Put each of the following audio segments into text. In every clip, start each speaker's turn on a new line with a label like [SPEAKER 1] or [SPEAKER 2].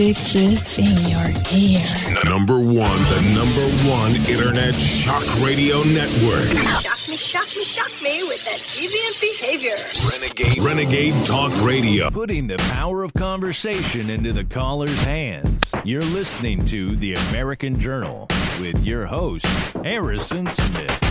[SPEAKER 1] Stick this in your ear.
[SPEAKER 2] Number one, the number one internet shock radio network.
[SPEAKER 3] Shock me, shock me, shock me with that deviant behavior.
[SPEAKER 2] Renegade, Renegade Talk Radio.
[SPEAKER 4] Putting the power of conversation into the caller's hands. You're listening to The American Journal with your host, Harrison Smith.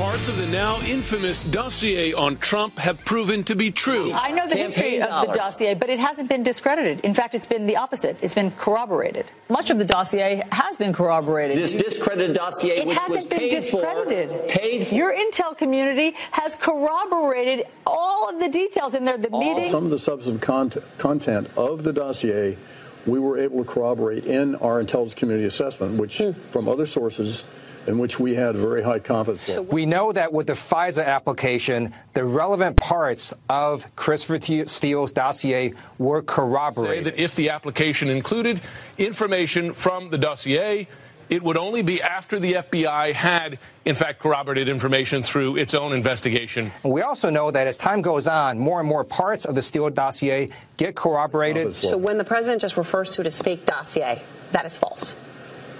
[SPEAKER 5] Parts of the now infamous dossier on Trump have proven to be true.
[SPEAKER 6] I know the history
[SPEAKER 7] Campaign
[SPEAKER 6] of the dossier, but it hasn't been discredited. In fact, it's been the opposite. It's been corroborated. Much of the dossier has been corroborated.
[SPEAKER 7] This discredited dossier,
[SPEAKER 6] it
[SPEAKER 7] which was
[SPEAKER 6] hasn't been
[SPEAKER 7] paid for, paid for.
[SPEAKER 6] Your intel community has corroborated all of the details in there. The meeting.
[SPEAKER 8] Some of the substantive content, content of the dossier we were able to corroborate in our intelligence community assessment, which hmm. from other sources in which we had very high confidence level.
[SPEAKER 9] We know that with the FISA application, the relevant parts of Christopher Steele's dossier were
[SPEAKER 5] Say
[SPEAKER 9] corroborated.
[SPEAKER 5] that if the application included information from the dossier, it would only be after the FBI had, in fact, corroborated information through its own investigation.
[SPEAKER 9] We also know that as time goes on, more and more parts of the Steele dossier get corroborated.
[SPEAKER 10] So when the president just refers to it as fake dossier, that is false.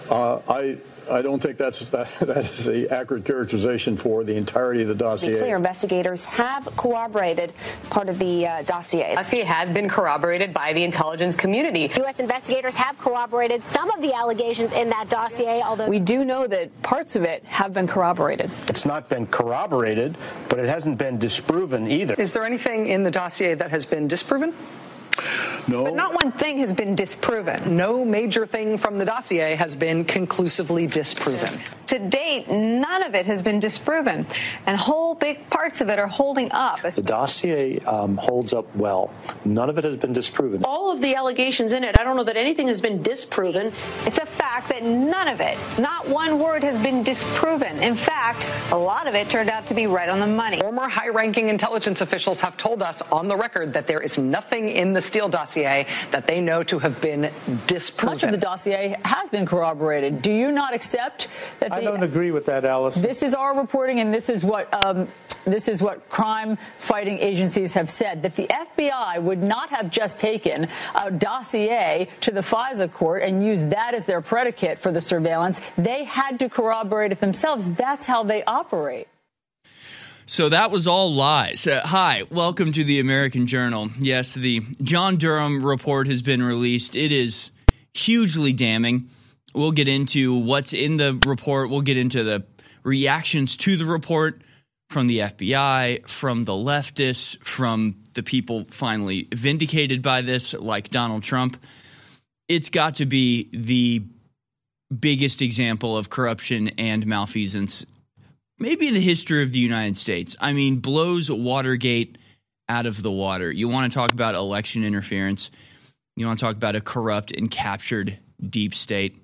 [SPEAKER 8] Uh, I I don't think that's that, that is the accurate characterization for the entirety of the
[SPEAKER 10] To be
[SPEAKER 8] dossier.
[SPEAKER 10] clear, investigators have corroborated part of the uh, dossier.
[SPEAKER 11] dossier has been corroborated by the intelligence community.
[SPEAKER 12] U.S. investigators have corroborated some of the allegations in that dossier, although
[SPEAKER 11] We do know that parts of it have been corroborated.
[SPEAKER 13] It's not been corroborated, but it hasn't been disproven either.
[SPEAKER 14] Is there anything in the dossier that has been disproven?
[SPEAKER 8] No,
[SPEAKER 14] But not one thing has been disproven. No major thing from the dossier has been conclusively disproven.
[SPEAKER 15] To date, none of it has been disproven, and whole big parts of it are holding up.
[SPEAKER 13] The dossier um, holds up well. None of it has been disproven.
[SPEAKER 10] All of the allegations in it, I don't know that anything has been disproven.
[SPEAKER 15] It's a fact that none of it, not one word, has been disproven. In fact, a lot of it turned out to be right on the money.
[SPEAKER 14] Former high ranking intelligence officials have told us on the record that there is nothing in the Steele dossier that they know to have been disproven.
[SPEAKER 6] Much of the dossier has been corroborated. Do you not accept that the
[SPEAKER 13] I don't agree with that, Alice.
[SPEAKER 6] This is our reporting, and this is what um, this is what crime fighting agencies have said that the FBI would not have just taken a dossier to the FISA court and used that as their predicate for the surveillance. They had to corroborate it themselves. That's how they operate.
[SPEAKER 16] So that was all lies. Uh, hi, welcome to the American Journal. Yes, the John Durham report has been released. It is hugely damning. We'll get into what's in the report. We'll get into the reactions to the report from the FBI, from the leftists, from the people finally vindicated by this, like Donald Trump. It's got to be the biggest example of corruption and malfeasance maybe in the history of the United States. I mean, blows Watergate out of the water. You want to talk about election interference, you want to talk about a corrupt and captured deep state.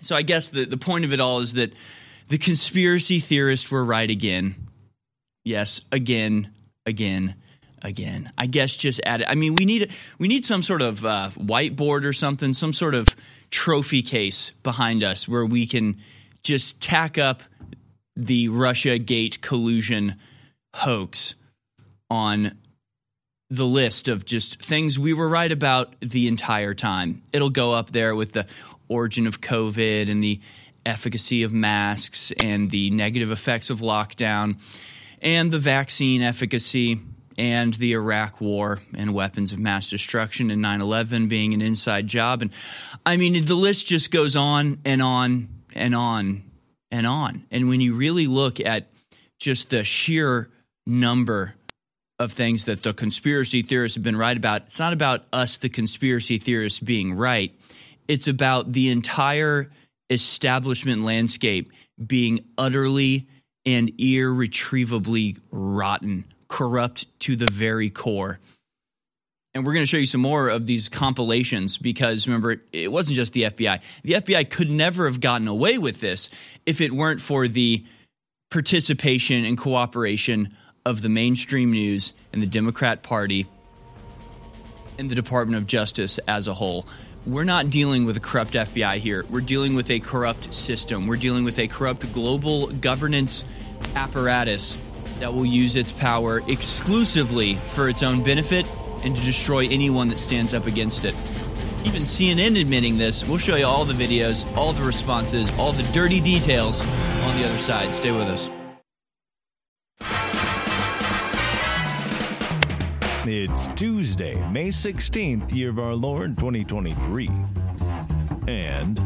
[SPEAKER 16] So I guess the, the point of it all is that the conspiracy theorists were right again. Yes, again, again, again. I guess just add it. I mean, we need we need some sort of uh, whiteboard or something, some sort of trophy case behind us where we can just tack up the Russia Gate collusion hoax on the list of just things we were right about the entire time. It'll go up there with the origin of COVID and the efficacy of masks and the negative effects of lockdown and the vaccine efficacy and the Iraq war and weapons of mass destruction and 9 11 being an inside job. And I mean, the list just goes on and on and on and on. And when you really look at just the sheer number of things that the conspiracy theorists have been right about, it's not about us, the conspiracy theorists, being right. It's about the entire establishment landscape being utterly and irretrievably rotten, corrupt to the very core. And we're going to show you some more of these compilations because remember, it wasn't just the FBI. The FBI could never have gotten away with this if it weren't for the participation and cooperation of the mainstream news and the Democrat Party and the Department of Justice as a whole. We're not dealing with a corrupt FBI here. We're dealing with a corrupt system. We're dealing with a corrupt global governance apparatus that will use its power exclusively for its own benefit and to destroy anyone that stands up against it. Even CNN admitting this. We'll show you all the videos, all the responses, all the dirty details on the other side. Stay with us.
[SPEAKER 4] It's Tuesday, May 16th, year of our Lord 2023. And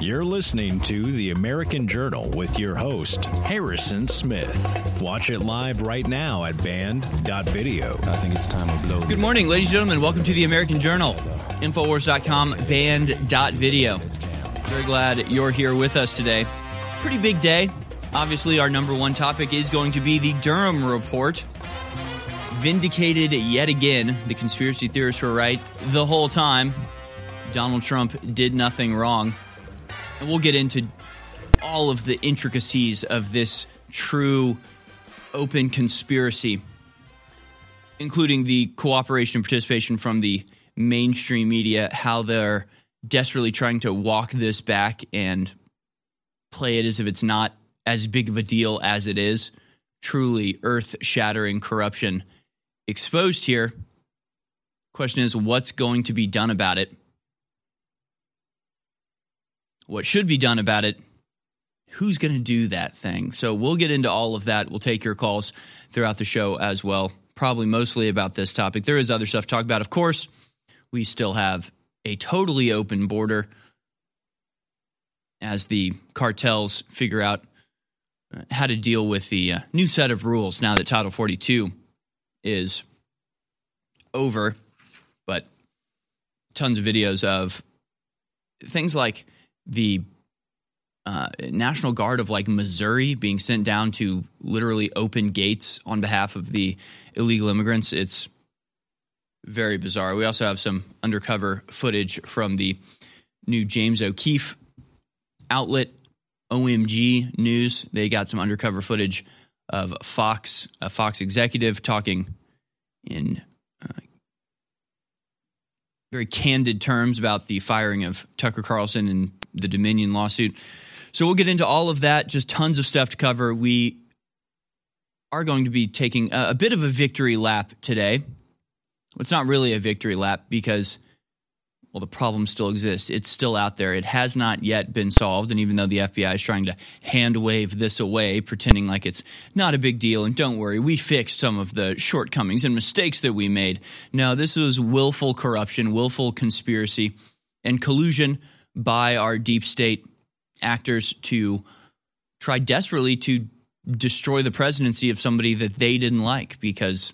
[SPEAKER 4] you're listening to the American Journal with your host, Harrison Smith. Watch it live right now at band.video.
[SPEAKER 7] I think it's time to blow.
[SPEAKER 16] Good morning, ladies and gentlemen. Welcome to the American Journal. Infowars.com, band.video. Very glad you're here with us today. Pretty big day. Obviously, our number one topic is going to be the Durham Report. Vindicated yet again. The conspiracy theorists were right the whole time. Donald Trump did nothing wrong. And we'll get into all of the intricacies of this true open conspiracy, including the cooperation and participation from the mainstream media, how they're desperately trying to walk this back and play it as if it's not as big of a deal as it is. Truly earth shattering corruption exposed here. Question is, what's going to be done about it? What should be done about it, who's going to do that thing. So we'll get into all of that. We'll take your calls throughout the show as well, probably mostly about this topic. There is other stuff to talk about, of course. We still have a totally open border as the cartels figure out uh, how to deal with the uh, new set of rules now that Title 42 is over. But tons of videos of things like the uh, National Guard of like Missouri being sent down to literally open gates on behalf of the illegal immigrants. It's very bizarre. We also have some undercover footage from the new James O'Keefe outlet, OMG News. They got some undercover footage of Fox, a Fox executive talking in very candid terms about the firing of Tucker Carlson and the Dominion lawsuit. So we'll get into all of that, just tons of stuff to cover. We are going to be taking a, a bit of a victory lap today. It's not really a victory lap because well, the problem still exists. It's still out there. It has not yet been solved. And even though the FBI is trying to hand wave this away, pretending like it's not a big deal, and don't worry, we fixed some of the shortcomings and mistakes that we made. No, this was willful corruption, willful conspiracy, and collusion by our deep state actors to try desperately to destroy the presidency of somebody that they didn't like because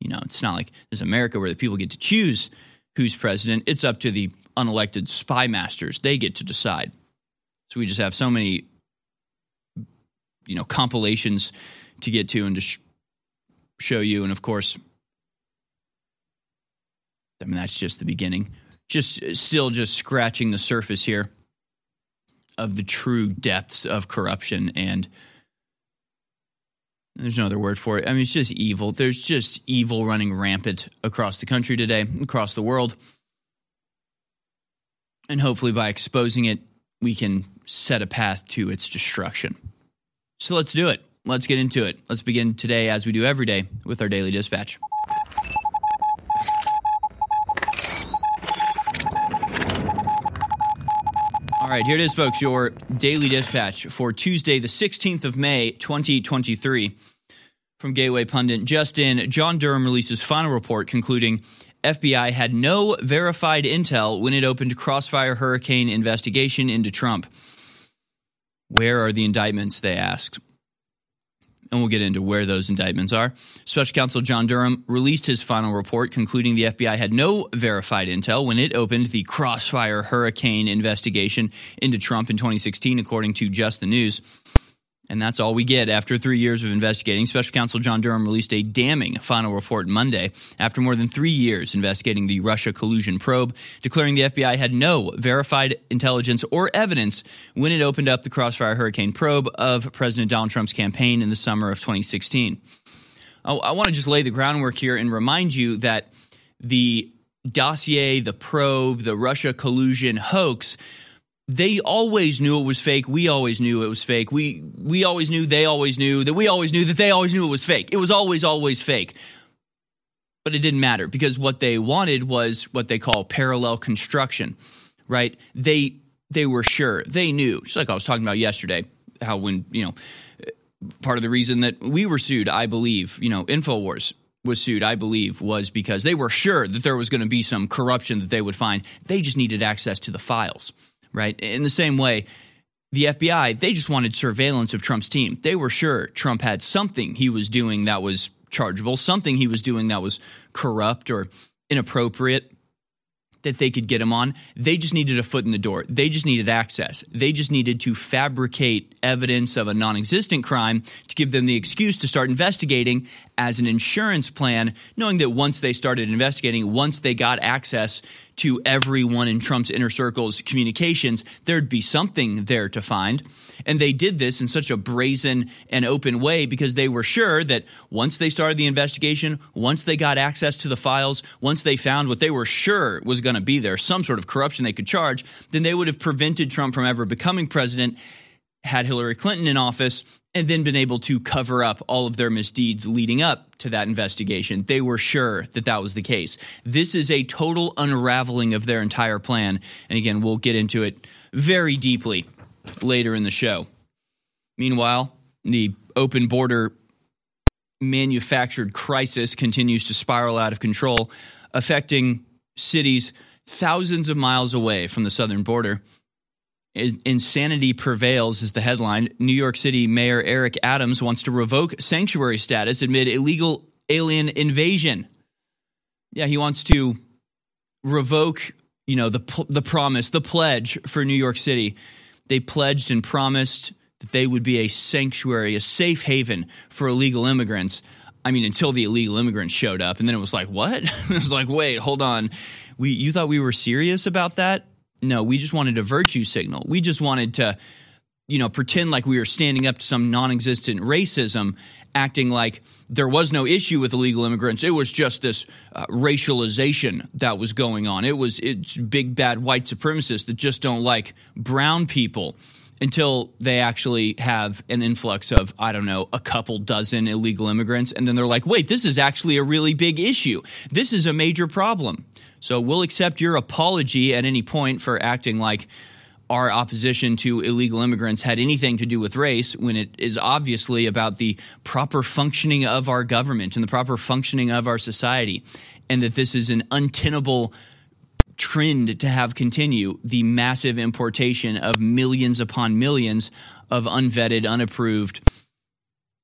[SPEAKER 16] you know it's not like this America where the people get to choose who's president. It's up to the unelected spy masters. They get to decide. So we just have so many you know compilations to get to and to sh- show you. And of course I mean that's just the beginning. Just still just scratching the surface here of the true depths of corruption and there's no other word for it. I mean, it's just evil. There's just evil running rampant across the country today, across the world. And hopefully, by exposing it, we can set a path to its destruction. So let's do it. Let's get into it. Let's begin today, as we do every day, with our daily dispatch. Right, here it is, folks. Your daily dispatch for Tuesday, the 16th of May, 2023. From Gateway Pundit, just in, John Durham releases final report concluding FBI had no verified intel when it opened Crossfire Hurricane investigation into Trump. Where are the indictments? They asked and we'll get into where those indictments are. Special Counsel John Durham released his final report concluding the FBI had no verified intel when it opened the Crossfire Hurricane investigation into Trump in 2016, according to Just the News. And that's all we get. After three years of investigating, Special Counsel John Durham released a damning final report Monday after more than three years investigating the Russia collusion probe, declaring the FBI had no verified intelligence or evidence when it opened up the Crossfire Hurricane probe of President Donald Trump's campaign in the summer of 2016. I, I want to just lay the groundwork here and remind you that the dossier, the probe, the Russia collusion hoax they always knew it was fake. We always knew it was fake. We we always knew they always knew that we always knew that they always knew it was fake. It was always always fake. But it didn't matter because what they wanted was what they call parallel construction, right? They they were sure. They knew. Just like I was talking about yesterday, how when, you know, part of the reason that we were sued, I believe, you know, InfoWars was sued, I believe, was because they were sure that there was going to be some corruption that they would find. They just needed access to the files right? In the same way, the FBI, they just wanted surveillance of Trump's team. They were sure Trump had something he was doing that was chargeable, something he was doing that was corrupt or inappropriate that they could get him on. They just needed a foot in the door. They just needed access. They just needed to fabricate evidence of a non existent crime to give them the excuse to start investigating as an insurance plan, knowing that once they started investigating, once they got access to everyone in Trump's inner circle's communications, there'd be something there to find. And they did this in such a brazen and open way because they were sure that once they started the investigation, once they got access to the files, once they found what they were sure was going to be there, some sort of corruption they could charge, then they would have prevented Trump from ever becoming president, had Hillary Clinton in office, and then been able to cover up all of their misdeeds leading up to that investigation. They were sure that that was the case. This is a total unraveling of their entire plan. And again, we'll get into it very deeply later in the show. Meanwhile, the open border manufactured crisis continues to spiral out of control, affecting cities thousands of miles away from the southern border. Insanity prevails is the headline. New York City Mayor Eric Adams wants to revoke sanctuary status amid illegal alien invasion. Yeah, he wants to revoke, you know, the the promise, the pledge for New York City. They pledged and promised that they would be a sanctuary, a safe haven for illegal immigrants. I mean, until the illegal immigrants showed up, and then it was like, what? it was like, wait, hold on. We, you thought we were serious about that? No, we just wanted a virtue signal. We just wanted to, you know, pretend like we were standing up to some non existent racism, acting like there was no issue with illegal immigrants. It was just this uh, racialization that was going on. It was it's big bad white supremacists that just don't like brown people until they actually have an influx of, I don't know, a couple dozen illegal immigrants. And then they're like, wait, this is actually a really big issue. This is a major problem. So we'll accept your apology at any point for acting like our opposition to illegal immigrants had anything to do with race when it is obviously about the proper functioning of our government and the proper functioning of our society, and that this is an untenable trend to have continue the massive importation of millions upon millions of unvetted, unapproved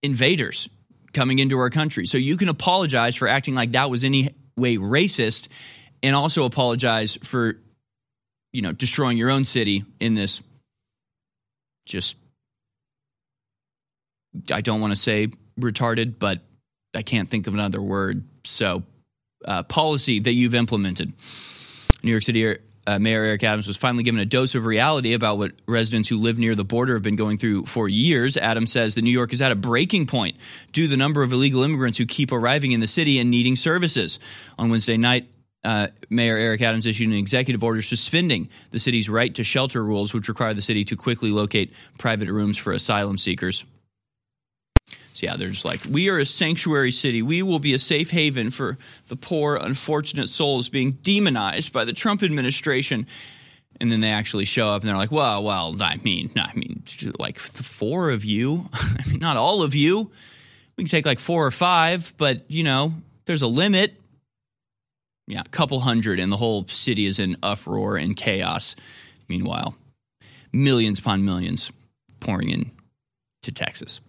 [SPEAKER 16] invaders coming into our country. So you can apologize for acting like that was any way racist and also apologize for you know destroying your own city in this just I don't want to say retarded, but I can't think of another word. So, uh, policy that you've implemented. New York City uh, Mayor Eric Adams was finally given a dose of reality about what residents who live near the border have been going through for years. Adams says that New York is at a breaking point due to the number of illegal immigrants who keep arriving in the city and needing services. On Wednesday night, uh, Mayor Eric Adams issued an executive order suspending the city's right to shelter rules, which require the city to quickly locate private rooms for asylum seekers. So, yeah, they're just like, we are a sanctuary city. We will be a safe haven for the poor, unfortunate souls being demonized by the Trump administration. And then they actually show up and they're like, well, well, I mean, I mean, like four of you, I mean, not all of you. We can take like four or five, but, you know, there's a limit yeah, a couple hundred, and the whole city is in uproar and chaos. Meanwhile, millions upon millions pouring in to Texas.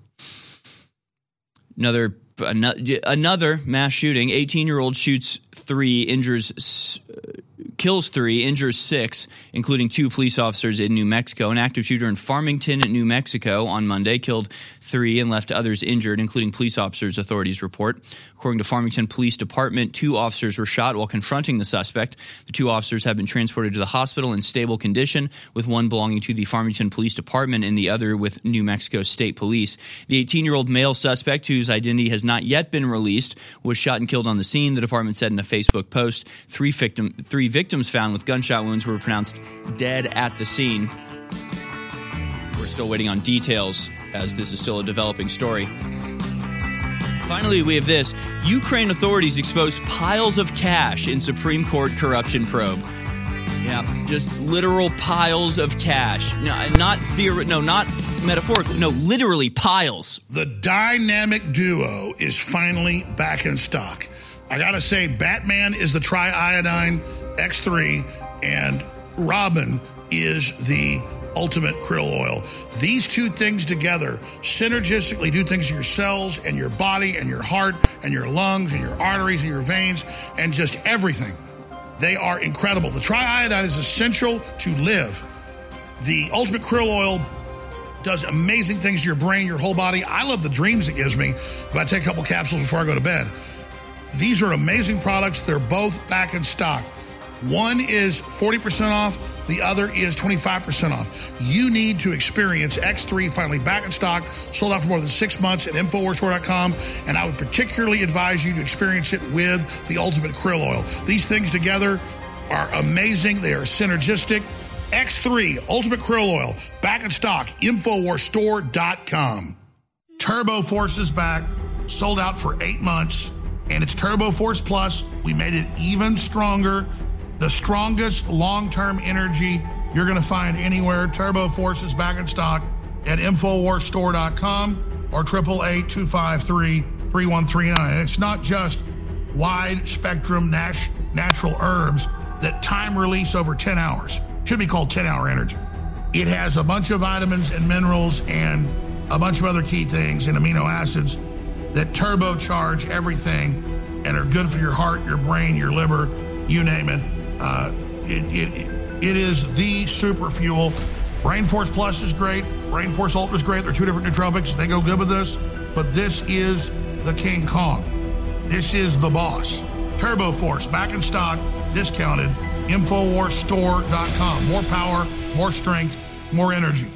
[SPEAKER 16] Another another mass shooting. 18 year old shoots three, injures, uh, kills three, injures six, including two police officers in New Mexico. An active shooter in Farmington, New Mexico, on Monday killed three and left others injured, including police officers, authorities report. According to Farmington Police Department, two officers were shot while confronting the suspect. The two officers have been transported to the hospital in stable condition, with one belonging to the Farmington Police Department and the other with New Mexico State Police. The 18 year old male suspect, whose identity has not yet been released, was shot and killed on the scene, the department said in a Facebook post. Three, victim, three victims found with gunshot wounds were pronounced dead at the scene. We're still waiting on details as this is still a developing story. Finally, we have this Ukraine authorities exposed piles of cash in Supreme Court corruption probe. Yeah, just literal piles of cash. No, not theor- no, not metaphorical. No, literally piles.
[SPEAKER 7] The dynamic duo is finally back in stock. I gotta say, Batman is the triiodine X3, and Robin is the ultimate krill oil. These two things together synergistically do things to your cells and your body and your heart and your lungs and your arteries and your veins and just everything. They are incredible. The triiodine is essential to live. The ultimate krill oil does amazing things to your brain, your whole body. I love the dreams it gives me if I take a couple capsules before I go to bed. These are amazing products. They're both back in stock. One is 40% off, the other is 25% off. You need to experience X3 finally back in stock, sold out for more than six months at InfoWarsStore.com, and I would particularly advise you to experience it with the Ultimate Krill Oil. These things together are amazing, they are synergistic. X3 Ultimate Krill Oil, back in stock, InfoWarsStore.com. Turbo Force is back, sold out for eight months, and it's Turbo Force Plus. We made it even stronger the strongest long term energy you're going to find anywhere. Turbo Force is back in stock at InfoWarsStore.com or 888 253 3139. It's not just wide spectrum nat- natural herbs that time release over 10 hours. Should be called 10 hour energy. It has a bunch of vitamins and minerals and a bunch of other key things and amino acids that turbocharge everything and are good for your heart, your brain, your liver, you name it. Uh, it, it, it is the super fuel. Brain Force Plus is great. Brain Force Ultra is great. They're two different nootropics. They go good with this. But this is the King Kong. This is the boss. Turbo Force, back in stock, discounted. Infowarsstore.com. More power, more strength, more energy.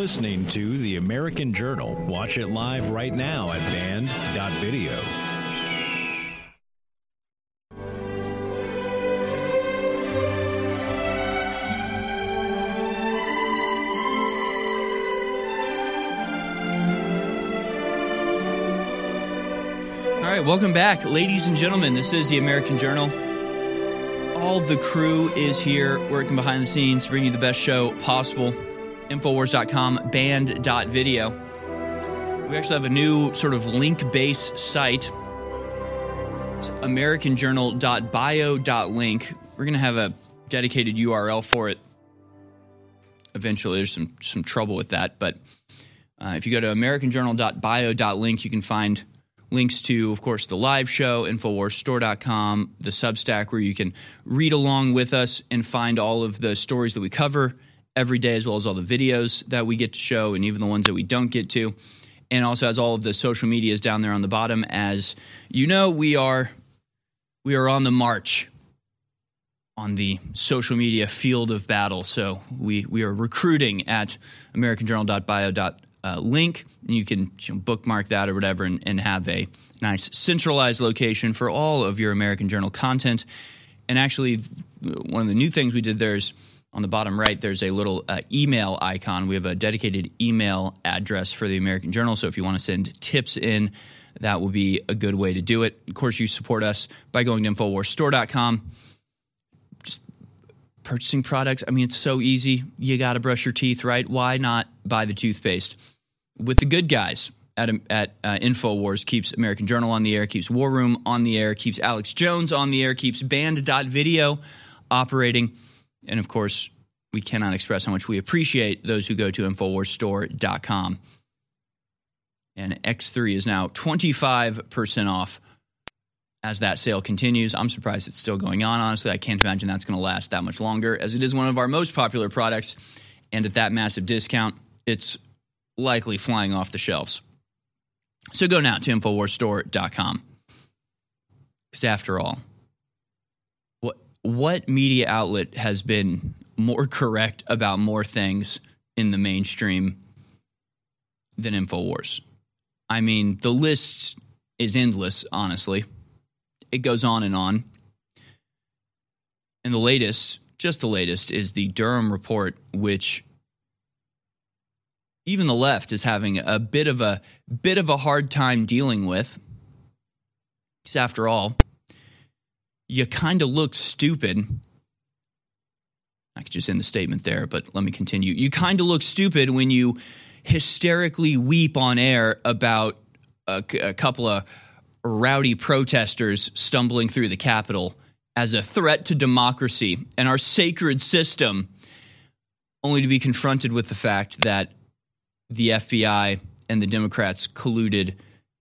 [SPEAKER 4] Listening to The American Journal. Watch it live right now at band.video.
[SPEAKER 16] All right, welcome back, ladies and gentlemen. This is the American Journal. All the crew is here working behind the scenes to bring you the best show possible. Infowars.com, band.video. We actually have a new sort of link based site. It's AmericanJournal.bio.link. We're going to have a dedicated URL for it eventually. There's some, some trouble with that, but uh, if you go to AmericanJournal.bio.link, you can find links to, of course, the live show, InfoWarsStore.com, the Substack, where you can read along with us and find all of the stories that we cover every day, as well as all the videos that we get to show and even the ones that we don't get to. And also has all of the social medias down there on the bottom. As you know, we are we are on the march on the social media field of battle. So we we are recruiting at AmericanJournal.bio.link link, and you can bookmark that or whatever, and, and have a nice centralized location for all of your American Journal content. And actually, one of the new things we did there is on the bottom right, there's a little uh, email icon. We have a dedicated email address for the American Journal. So if you want to send tips in, that will be a good way to do it. Of course, you support us by going to InfoWarsStore.com. Just purchasing products. I mean, it's so easy. You got to brush your teeth, right? Why not buy the toothpaste? With the good guys at, at uh, InfoWars, keeps American Journal on the air, keeps War Room on the air, keeps Alex Jones on the air, keeps Band.video operating. And of course, we cannot express how much we appreciate those who go to InfoWarsStore.com. And X3 is now 25% off as that sale continues. I'm surprised it's still going on, honestly. I can't imagine that's going to last that much longer, as it is one of our most popular products. And at that massive discount, it's likely flying off the shelves. So go now to InfoWarsStore.com. Because after all, what, media outlet has been more correct about more things in the mainstream than InfoWars? I mean, the list is endless, honestly it goes on and on. And the latest, just the latest, is the Durham report, which even the left is having a bit of a bit of a hard time dealing with. Because after all, you kind of look stupid. I could just end the statement there, but let me continue. You kind of look stupid when you hysterically weep on air about a, a couple of rowdy protesters stumbling through the Capitol as a threat to democracy and our sacred system, only to be confronted with the fact that the FBI and the Democrats colluded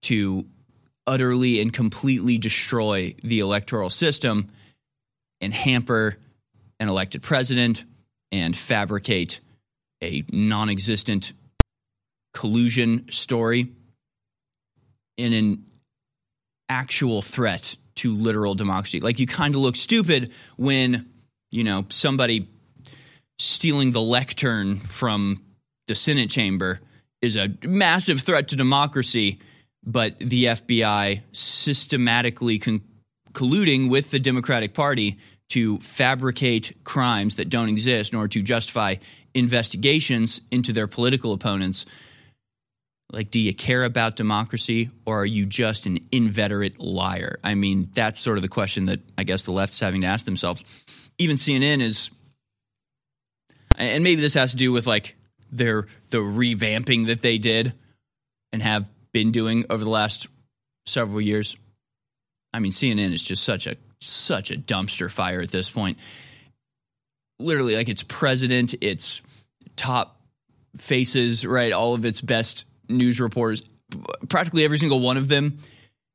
[SPEAKER 16] to utterly and completely destroy the electoral system and hamper an elected president and fabricate a non existent collusion story in an actual threat to literal democracy. Like you kind of look stupid when, you know, somebody stealing the lectern from the Senate chamber is a massive threat to democracy, but the FBI systematically con- colluding with the Democratic Party to fabricate crimes that don't exist in order to justify investigations into their political opponents like, do you care about democracy or are you just an inveterate liar? I mean, that's sort of the question that I guess the left's having to ask themselves. Even CNN is, and maybe this has to do with like their the revamping that they did and have been doing over the last several years. I mean, CNN is just such a such a dumpster fire at this point. Literally, like its president, its top faces, right? All of its best news reporters, practically every single one of them,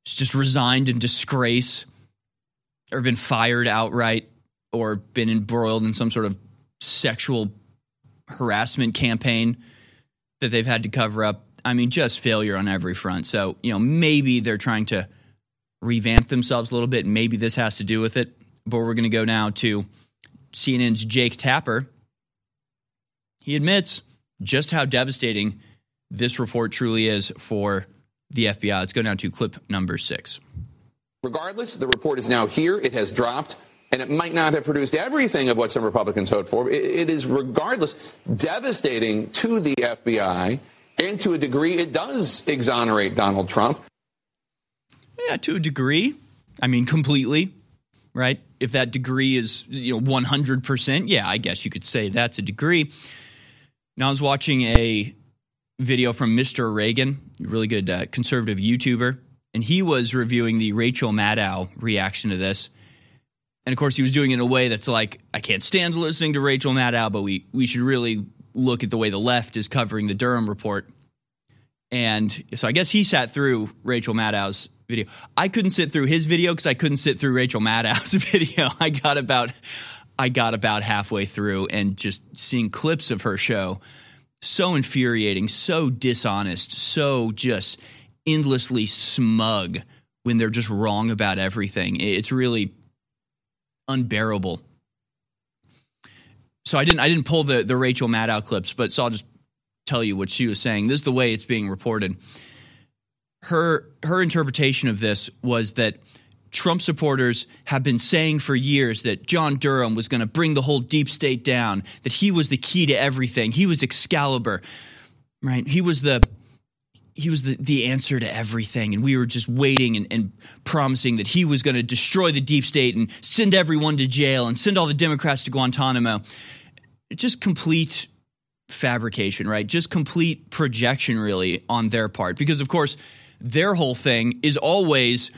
[SPEAKER 16] is just resigned in disgrace or been fired outright or been embroiled in some sort of sexual harassment campaign that they've had to cover up. I mean, just failure on every front. So, you know, maybe they're trying to revamp themselves a little bit. Maybe this has to do with it. But we're going to go now to CNN's Jake Tapper. He admits just how devastating this report truly is for the FBI. Let's go down to clip number six.
[SPEAKER 17] Regardless, the report is now here. It has dropped, and it might not have produced everything of what some Republicans hoped for. it is, regardless, devastating to the FBI, and to a degree, it does exonerate Donald Trump.
[SPEAKER 16] Yeah, to a degree. I mean, completely, right? If that degree is, you know, 100%, yeah, I guess you could say that's a degree. Now, I was watching a video from Mr. Reagan, really good uh, conservative YouTuber, and he was reviewing the Rachel Maddow reaction to this. And of course, he was doing it in a way that's like, I can't stand listening to Rachel Maddow, but we, we should really look at the way the left is covering the Durham report. And so I guess he sat through Rachel Maddow's video. I couldn't sit through his video because I couldn't sit through Rachel Maddow's video. I got about I got about halfway through and just seeing clips of her show so infuriating, so dishonest, so just endlessly smug when they're just wrong about everything. It's really unbearable. So I didn't I didn't pull the the Rachel Maddow clips, but so I'll just tell you what she was saying. This is the way it's being reported. Her her interpretation of this was that Trump supporters have been saying for years that John Durham was going to bring the whole deep state down, that he was the key to everything. He was Excalibur, right? He was the he was the, the answer to everything. And we were just waiting and, and promising that he was going to destroy the deep state and send everyone to jail and send all the Democrats to Guantanamo. Just complete fabrication, right? Just complete projection, really, on their part. Because, of course, their whole thing is always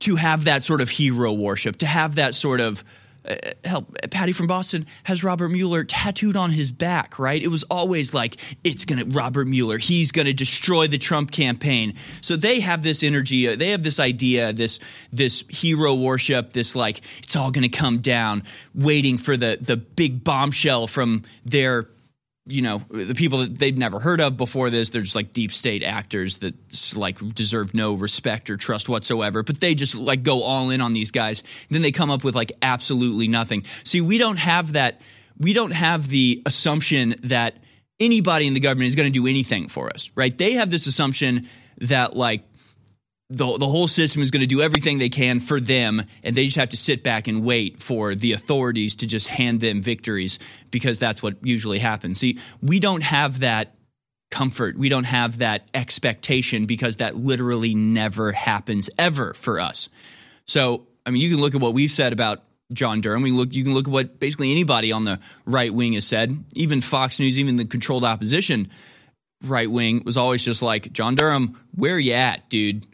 [SPEAKER 16] to have that sort of hero worship, to have that sort of uh, help Patty from Boston has Robert Mueller tattooed on his back, right? It was always like it's going to Robert Mueller, he's going to destroy the Trump campaign. So they have this energy, uh, they have this idea, this this hero worship, this like it's all going to come down, waiting for the the big bombshell from their you know the people that they'd never heard of before this they're just like deep state actors that like deserve no respect or trust whatsoever but they just like go all in on these guys. Then they come up with like absolutely nothing. See we don't have that we don't have the assumption that anybody in the government is going to do anything for us right? They have this assumption that like the, the whole system is going to do everything they can for them, and they just have to sit back and wait for the authorities to just hand them victories because that's what usually happens. See, we don't have that comfort. We don't have that expectation because that literally never happens ever for us. So, I mean, you can look at what we've said about John Durham. We look. You can look at what basically anybody on the right wing has said. Even Fox News, even the controlled opposition right wing was always just like John Durham. Where are you at, dude?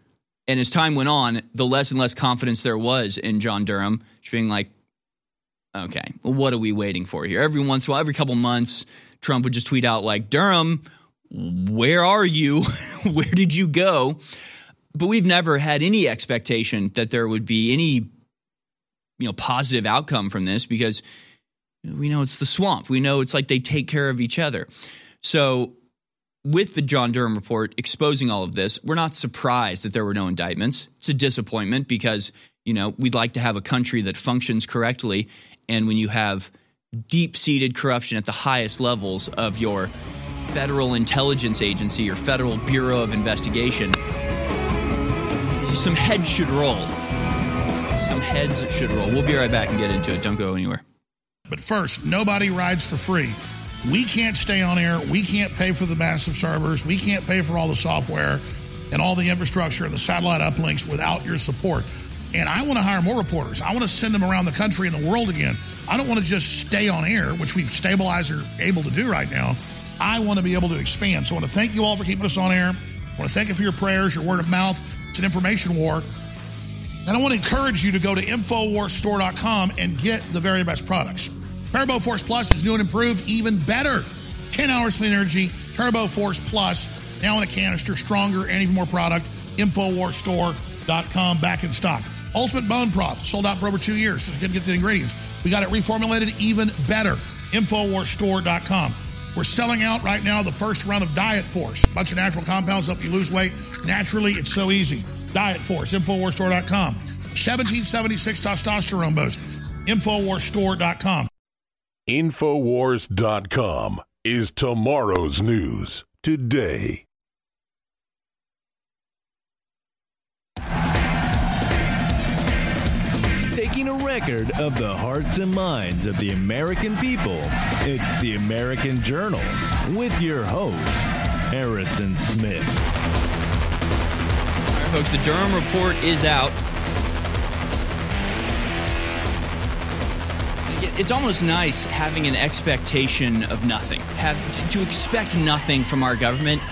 [SPEAKER 16] And as time went on, the less and less confidence there was in John Durham, just being like, okay, well, what are we waiting for here? Every once in a while, every couple months, Trump would just tweet out, like, Durham, where are you? where did you go? But we've never had any expectation that there would be any, you know, positive outcome from this because we know it's the swamp. We know it's like they take care of each other. So with the John Durham report exposing all of this, we're not surprised that there were no indictments. It's a disappointment because, you know, we'd like to have a country that functions correctly. And when you have deep seated corruption at the highest levels of your federal intelligence agency, your federal bureau of investigation, some heads should roll. Some heads should roll. We'll be right back and get into it. Don't go anywhere.
[SPEAKER 7] But first, nobody rides for free. We can't stay on air. We can't pay for the massive servers. We can't pay for all the software and all the infrastructure and the satellite uplinks without your support. And I want to hire more reporters. I want to send them around the country and the world again. I don't want to just stay on air, which we've stabilized are able to do right now. I want to be able to expand. So I want to thank you all for keeping us on air. I want to thank you for your prayers, your word of mouth. It's an information war. And I want to encourage you to go to InfoWarsStore.com and get the very best products. Turbo Force Plus is new and improved, even better. 10 hours clean energy, Turbo Force Plus, now in a canister, stronger and even more product. InfoWarsStore.com, back in stock. Ultimate Bone Broth, sold out for over two years. Just going to get the ingredients. We got it reformulated even better. InfoWarsStore.com. We're selling out right now the first run of Diet Force. A bunch of natural compounds help you lose weight. Naturally, it's so easy. Diet Force, InfoWarsStore.com. 1776 testosterone boost. InfoWarsStore.com.
[SPEAKER 2] Infowars.com is tomorrow's news today.
[SPEAKER 4] Taking a record of the hearts and minds of the American people, it's the American Journal with your host, Harrison Smith.
[SPEAKER 16] All right, folks, the Durham report is out. It's almost nice having an expectation of nothing. Have to expect nothing from our government.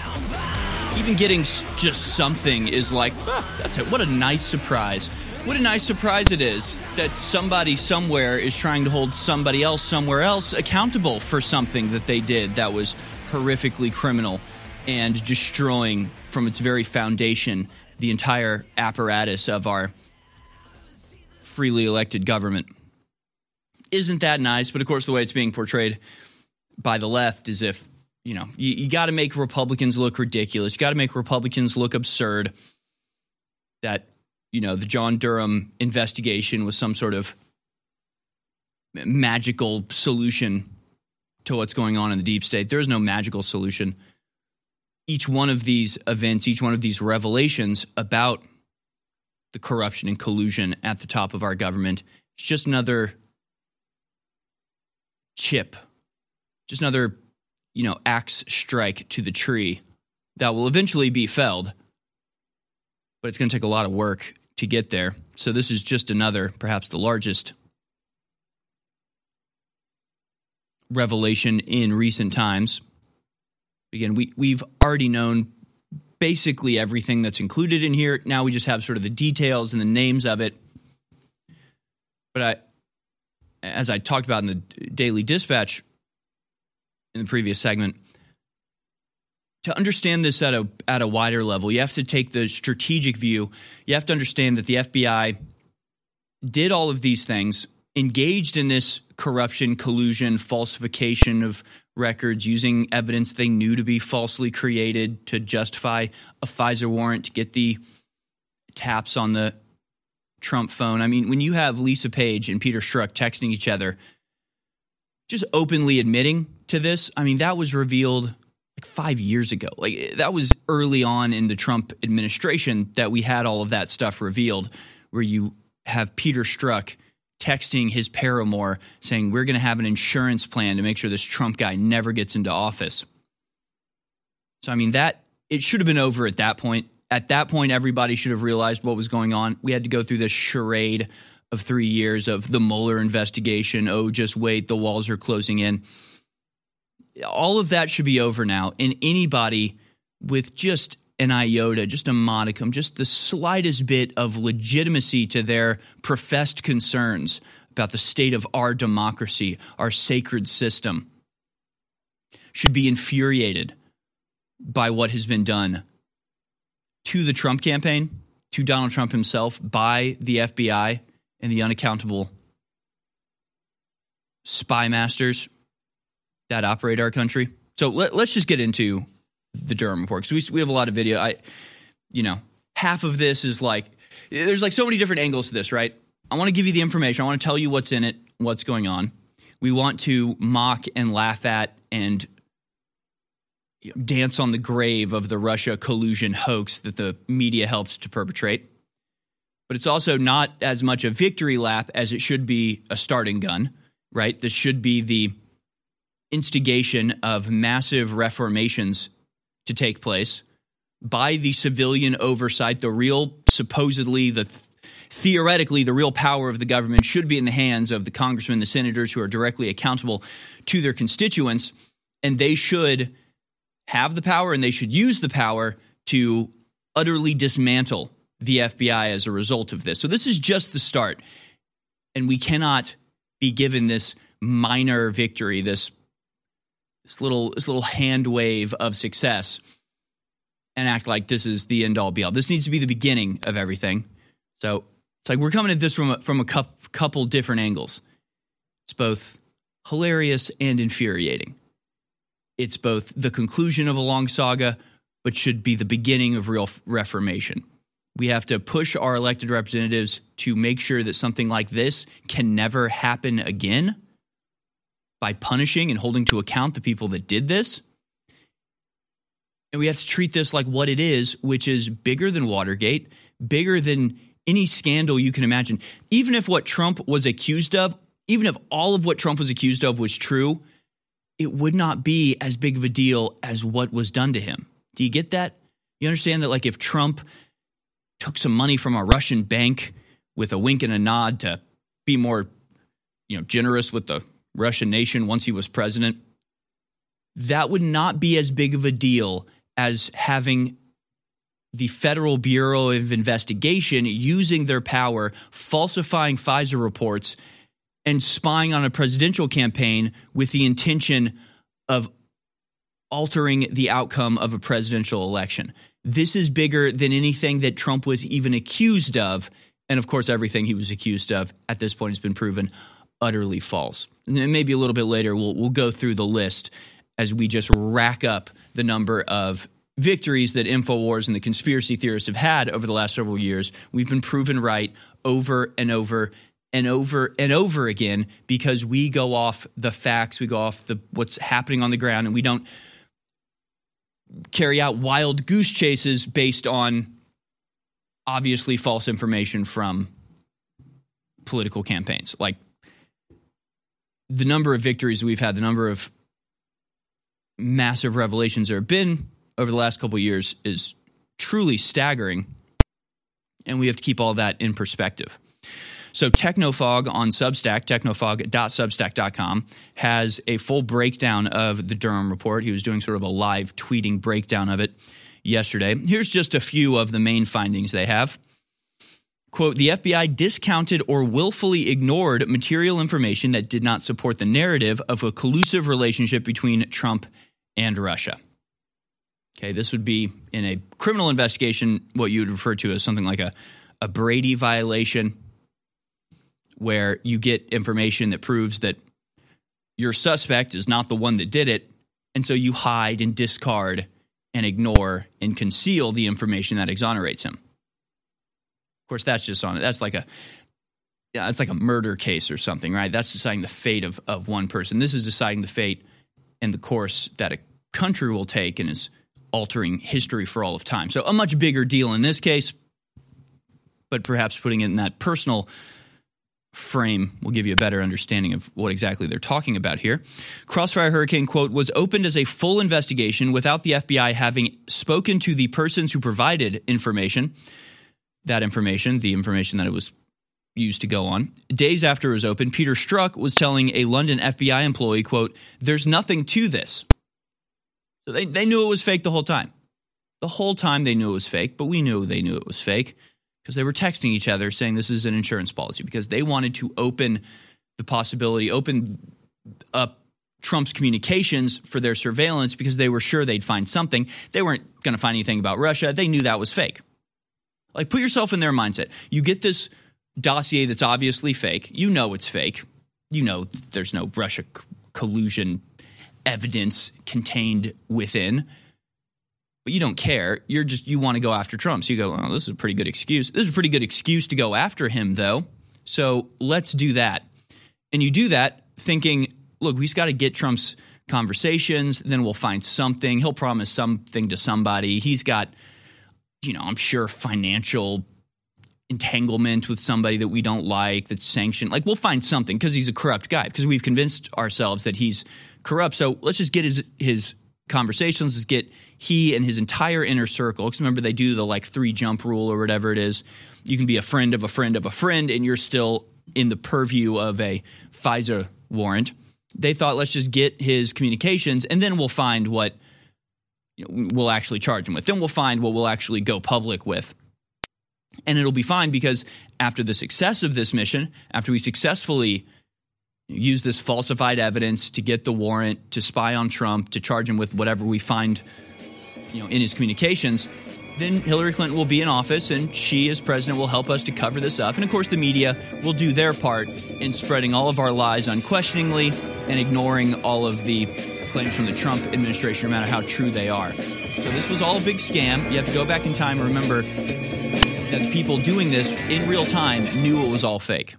[SPEAKER 16] Even getting just something is like, ah, that's it. What a nice surprise. What a nice surprise it is that somebody somewhere is trying to hold somebody else somewhere else accountable for something that they did that was horrifically criminal and destroying from its very foundation the entire apparatus of our freely elected government isn't that nice. But of course, the way it's being portrayed by the left is if, you know, you, you got to make Republicans look ridiculous. You got to make Republicans look absurd. That, you know, the John Durham investigation was some sort of magical solution to what's going on in the deep state. There is no magical solution. Each one of these events, each one of these revelations about the corruption and collusion at the top of our government, it's just another chip, just another, you know, axe strike to the tree that will eventually be felled, but it's going to take a lot of work to get there. So this is just another, perhaps the largest revelation in recent times. Again, we, we've already known basically everything that's included in here. Now we just have sort of the details and the names of it. But I, as I talked about in the Daily Dispatch in the previous segment, to understand this at a at a wider level, you have to take the strategic view. You have to understand that the FBI did all of these things, engaged in this corruption, collusion, falsification of records, using evidence they knew to be falsely created to justify a FISA warrant to get the taps on the Trump phone. I mean, when you have Lisa Page and Peter Strzok texting each other, just openly admitting to this, I mean, that was revealed like five years ago. Like that was early on in the Trump administration that we had all of that stuff revealed, where you have Peter Strzok texting his paramour saying, We're going to have an insurance plan to make sure this Trump guy never gets into office. So, I mean, that it should have been over at that point. At that point, everybody should have realized what was going on. We had to go through this charade of three years of the Mueller investigation. Oh, just wait, the walls are closing in. All of that should be over now. And anybody with just an iota, just a modicum, just the slightest bit of legitimacy to their professed concerns about the state of our democracy, our sacred system, should be infuriated by what has been done to the Trump campaign, to Donald Trump himself, by the FBI and the unaccountable spy masters that operate our country. So let, us just get into the Durham report because we, we have a lot of video. I, you know, half of this is like there's like so many different angles to this, right? I want to give you the information. I want to tell you what's in it, what's going on. We want to mock and laugh at and dance on the grave of the Russia collusion hoax that the media helped to perpetrate. But it's also not as much a victory lap as it should be a starting gun, right? This should be the instigation of massive reformations to take place by the civilian oversight. The real, supposedly, the theoretically, the real power of the government should be in the hands of the congressmen, the senators who are directly accountable to their constituents, and they should have the power and they should use the power to utterly dismantle the FBI as a result of this. So this is just the start, and we cannot be given this minor victory, this this little this little hand wave of success and act like this is the end all be all. This needs to be the beginning of everything. So it's like we're coming at this from a, from a couple different angles. It's both hilarious and infuriating. It's both the conclusion of a long saga, but should be the beginning of real reformation. We have to push our elected representatives to make sure that something like this can never happen again by punishing and holding to account the people that did this. And we have to treat this like what it is, which is bigger than Watergate, bigger than any scandal you can imagine. Even if what Trump was accused of, even if all of what Trump was accused of was true, it would not be as big of a deal as what was done to him. Do you get that? You understand that, like, if Trump took some money from a Russian bank with a wink and a nod to be more, you know, generous with the Russian nation once he was president, that would not be as big of a deal as having the Federal Bureau of Investigation using their power, falsifying FISA reports, and spying on a presidential campaign with the intention of altering the outcome of a presidential election. This is bigger than anything that Trump was even accused of. And of course, everything he was accused of at this point has been proven utterly false. And maybe a little bit later, we'll, we'll go through the list as we just rack up the number of victories that InfoWars and the conspiracy theorists have had over the last several years. We've been proven right over and over and over and over again because we go off the facts, we go off the what's happening on the ground, and we don't carry out wild goose chases based on obviously false information from political campaigns. Like the number of victories we've had, the number of massive revelations there have been over the last couple years is truly staggering. And we have to keep all that in perspective. So Technofog on Substack, technofog.substack.com, has a full breakdown of the Durham report. He was doing sort of a live tweeting breakdown of it yesterday. Here's just a few of the main findings they have. quote, the FBI discounted or willfully ignored material information that did not support the narrative of a collusive relationship between Trump and Russia. Okay, this would be in a criminal investigation what you would refer to as something like a, a Brady violation, where you get information that proves that your suspect is not the one that did it, and so you hide and discard and ignore and conceal the information that exonerates him. Of course, that's just on it. That's like a yeah, it's like a murder case or something, right? That's deciding the fate of, of one person. This is deciding the fate and the course that a country will take and is altering history for all of time. So a much bigger deal in this case, but perhaps putting it in that personal frame will give you a better understanding of what exactly they're talking about here. Crossfire Hurricane, quote, was opened as a full investigation without the FBI having spoken to the persons who provided information. That information, the information that it was used to go on. Days after it was opened, Peter Strzok was telling a London FBI employee, quote, there's nothing to this. So they, they knew it was fake the whole time. The whole time they knew it was fake, but we knew they knew it was fake because they were texting each other saying this is an insurance policy because they wanted to open the possibility, open up Trump's communications for their surveillance because they were sure they'd find something. They weren't going to find anything about Russia. They knew that was fake. Like, put yourself in their mindset. You get this dossier that's obviously fake. You know it's fake. You know there's no Russia collusion evidence contained within but you don't care. You're just you want to go after Trump. So you go, oh, this is a pretty good excuse. This is a pretty good excuse to go after him, though. So let's do that. And you do that thinking, look, we've got to get Trump's conversations. Then we'll find something. He'll promise something to somebody. He's got, you know, I'm sure financial entanglement with somebody that we don't like that's sanctioned. Like we'll find something because he's a corrupt guy because we've convinced ourselves that he's corrupt. So let's just get his his conversations. Let's get he and his entire inner circle. Because remember, they do the like three jump rule or whatever it is. You can be a friend of a friend of a friend, and you're still in the purview of a FISA warrant. They thought, let's just get his communications, and then we'll find what you know, we'll actually charge him with. Then we'll find what we'll actually go public with. And it'll be fine because after the success of this mission, after we successfully use this falsified evidence to get the warrant to spy on Trump, to charge him with whatever we find you know, in his communications, then Hillary Clinton will be in office and she, as president, will help us to cover this up. And of course, the media will do their part in spreading all of our lies unquestioningly and ignoring all of the claims from the Trump administration, no matter how true they are. So this was all a big scam. You have to go back in time and remember that people doing this in real time knew it was all fake.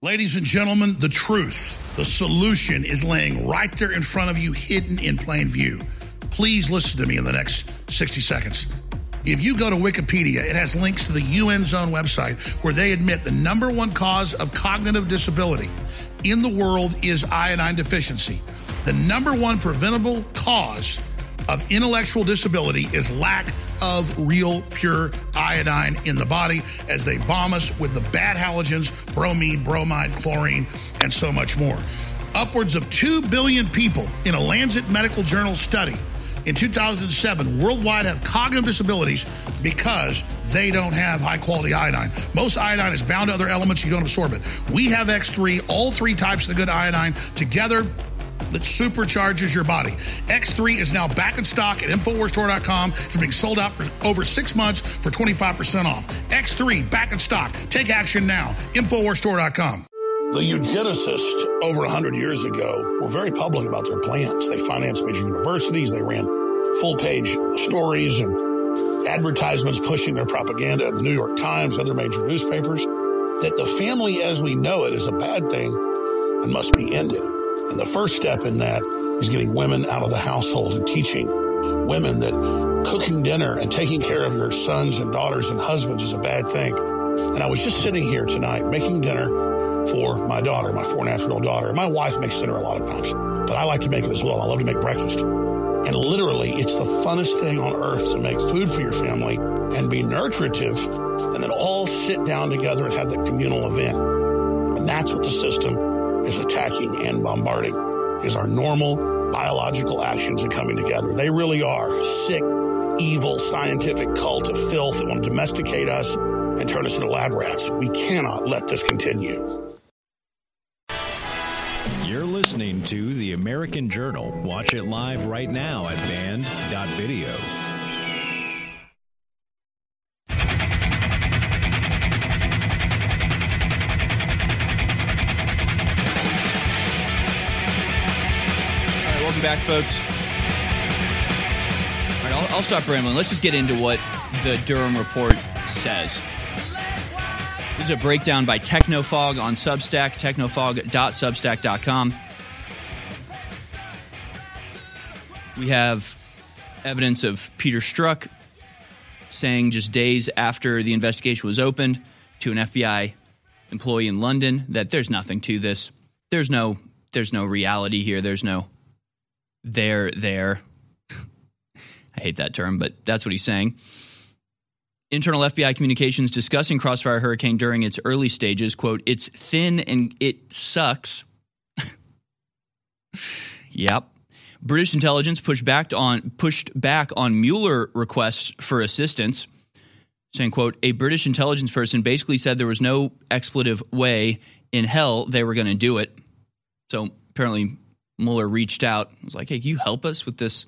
[SPEAKER 7] Ladies and gentlemen, the truth, the solution is laying right there in front of you, hidden in plain view. Please listen to me in the next 60 seconds. If you go to Wikipedia, it has links to the UN Zone website where they admit the number one cause of cognitive disability in the world is iodine deficiency. The number one preventable cause of intellectual disability is lack of real pure iodine in the body as they bomb us with the bad halogens, bromine, bromide, chlorine, and so much more. Upwards of 2 billion people in a Lancet Medical Journal study in 2007 worldwide have cognitive disabilities because they don't have high quality iodine. Most iodine is bound to other elements, you don't absorb it. We have X3, all three types of the good iodine together that supercharges your body. X3 is now back in stock at InfoWarsStore.com. It's being sold out for over six months for 25% off. X3 back in stock. Take action now. InfoWarsStore.com. The eugenicists over 100 years ago were very public about their plans. They financed major universities, they ran full page stories and advertisements pushing their propaganda in the New York Times, other major newspapers, that the family as we know it is a bad thing and must be ended. And the first step in that is getting women out of the household and teaching women that cooking dinner and taking care of your sons and daughters and husbands is a bad thing. And I was just sitting here tonight making dinner for my daughter, my four and a half year old daughter. My wife makes dinner a lot of times, but I like to make it as well. I love to make breakfast. And literally, it's the funnest thing on earth to make food for your family and be nutritive and then all sit down together and have that communal event. And that's what the system is attacking and bombarding is our normal biological actions and coming together. They really are sick, evil, scientific cult of filth that want to domesticate us and turn us into lab rats. We cannot let this continue.
[SPEAKER 4] Listening to The American Journal. Watch it live right now at band.video.
[SPEAKER 16] All right, welcome back, folks. All right, I'll, I'll stop rambling. Let's just get into what the Durham report says. This is a breakdown by Technofog on Substack, technofog.substack.com. We have evidence of Peter Strzok saying just days after the investigation was opened to an FBI employee in London that there's nothing to this. There's no there's no reality here. There's no there there. I hate that term, but that's what he's saying. Internal FBI communications discussing Crossfire Hurricane during its early stages, quote, it's thin and it sucks. yep. British intelligence pushed back on pushed back on Mueller requests for assistance, saying, quote, a British intelligence person basically said there was no expletive way in hell they were going to do it. So apparently Mueller reached out, was like, hey, can you help us with this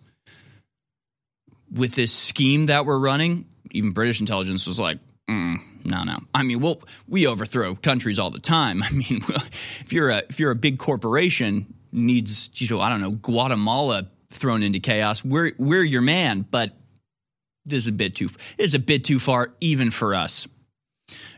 [SPEAKER 16] with this scheme that we're running? Even British intelligence was like, mm, no, no. I mean, well, we overthrow countries all the time. I mean, if you're a if you're a big corporation needs, you know, I don't know, Guatemala thrown into chaos, we're we're your man. But this is a bit too this is a bit too far even for us.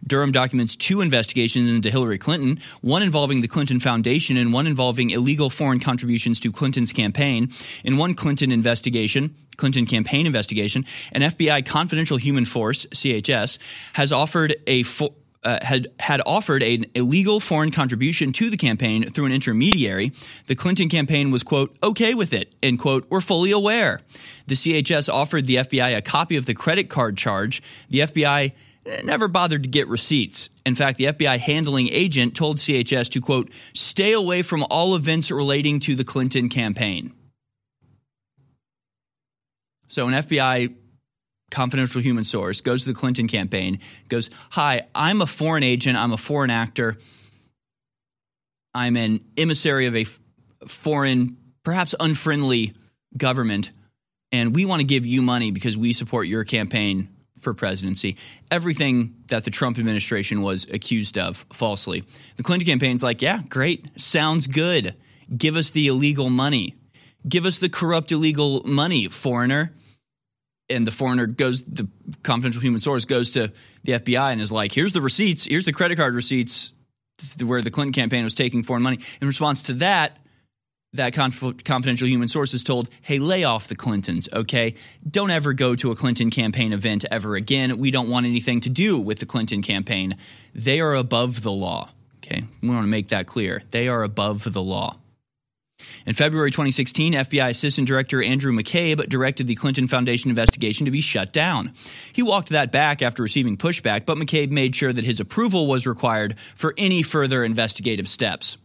[SPEAKER 16] Durham documents two investigations into Hillary Clinton, one involving the Clinton Foundation and one involving illegal foreign contributions to Clinton's campaign. In one Clinton investigation, Clinton campaign investigation, an FBI confidential human source, CHS, has offered a fo- uh, had had offered an illegal foreign contribution to the campaign through an intermediary. The Clinton campaign was quote okay with it and quote we're fully aware. The CHS offered the FBI a copy of the credit card charge. The FBI never bothered to get receipts. In fact, the FBI handling agent told CHS to quote stay away from all events relating to the Clinton campaign. So an FBI confidential human source goes to the Clinton campaign, goes, Hi, I'm a foreign agent, I'm a foreign actor, I'm an emissary of a foreign, perhaps unfriendly government, and we want to give you money because we support your campaign for presidency. Everything that the Trump administration was accused of falsely. The Clinton campaign's like, yeah, great, sounds good. Give us the illegal money. Give us the corrupt illegal money, foreigner and the foreigner goes the confidential human source goes to the FBI and is like, here's the receipts, here's the credit card receipts where the Clinton campaign was taking foreign money. In response to that, that confidential human source is told, hey, lay off the Clintons, okay? Don't ever go to a Clinton campaign event ever again. We don't want anything to do with the Clinton campaign. They are above the law, okay? We want to make that clear. They are above the law. In February 2016, FBI Assistant Director Andrew McCabe directed the Clinton Foundation investigation to be shut down. He walked that back after receiving pushback, but McCabe made sure that his approval was required for any further investigative steps.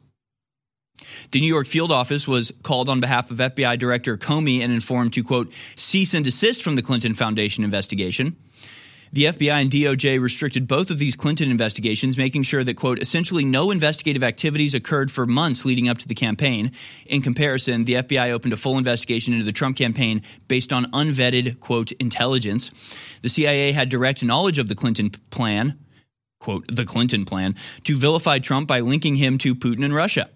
[SPEAKER 16] The New York field office was called on behalf of FBI Director Comey and informed to, quote, cease and desist from the Clinton Foundation investigation. The FBI and DOJ restricted both of these Clinton investigations, making sure that, quote, essentially no investigative activities occurred for months leading up to the campaign. In comparison, the FBI opened a full investigation into the Trump campaign based on unvetted, quote, intelligence. The CIA had direct knowledge of the Clinton plan, quote, the Clinton plan, to vilify Trump by linking him to Putin and Russia.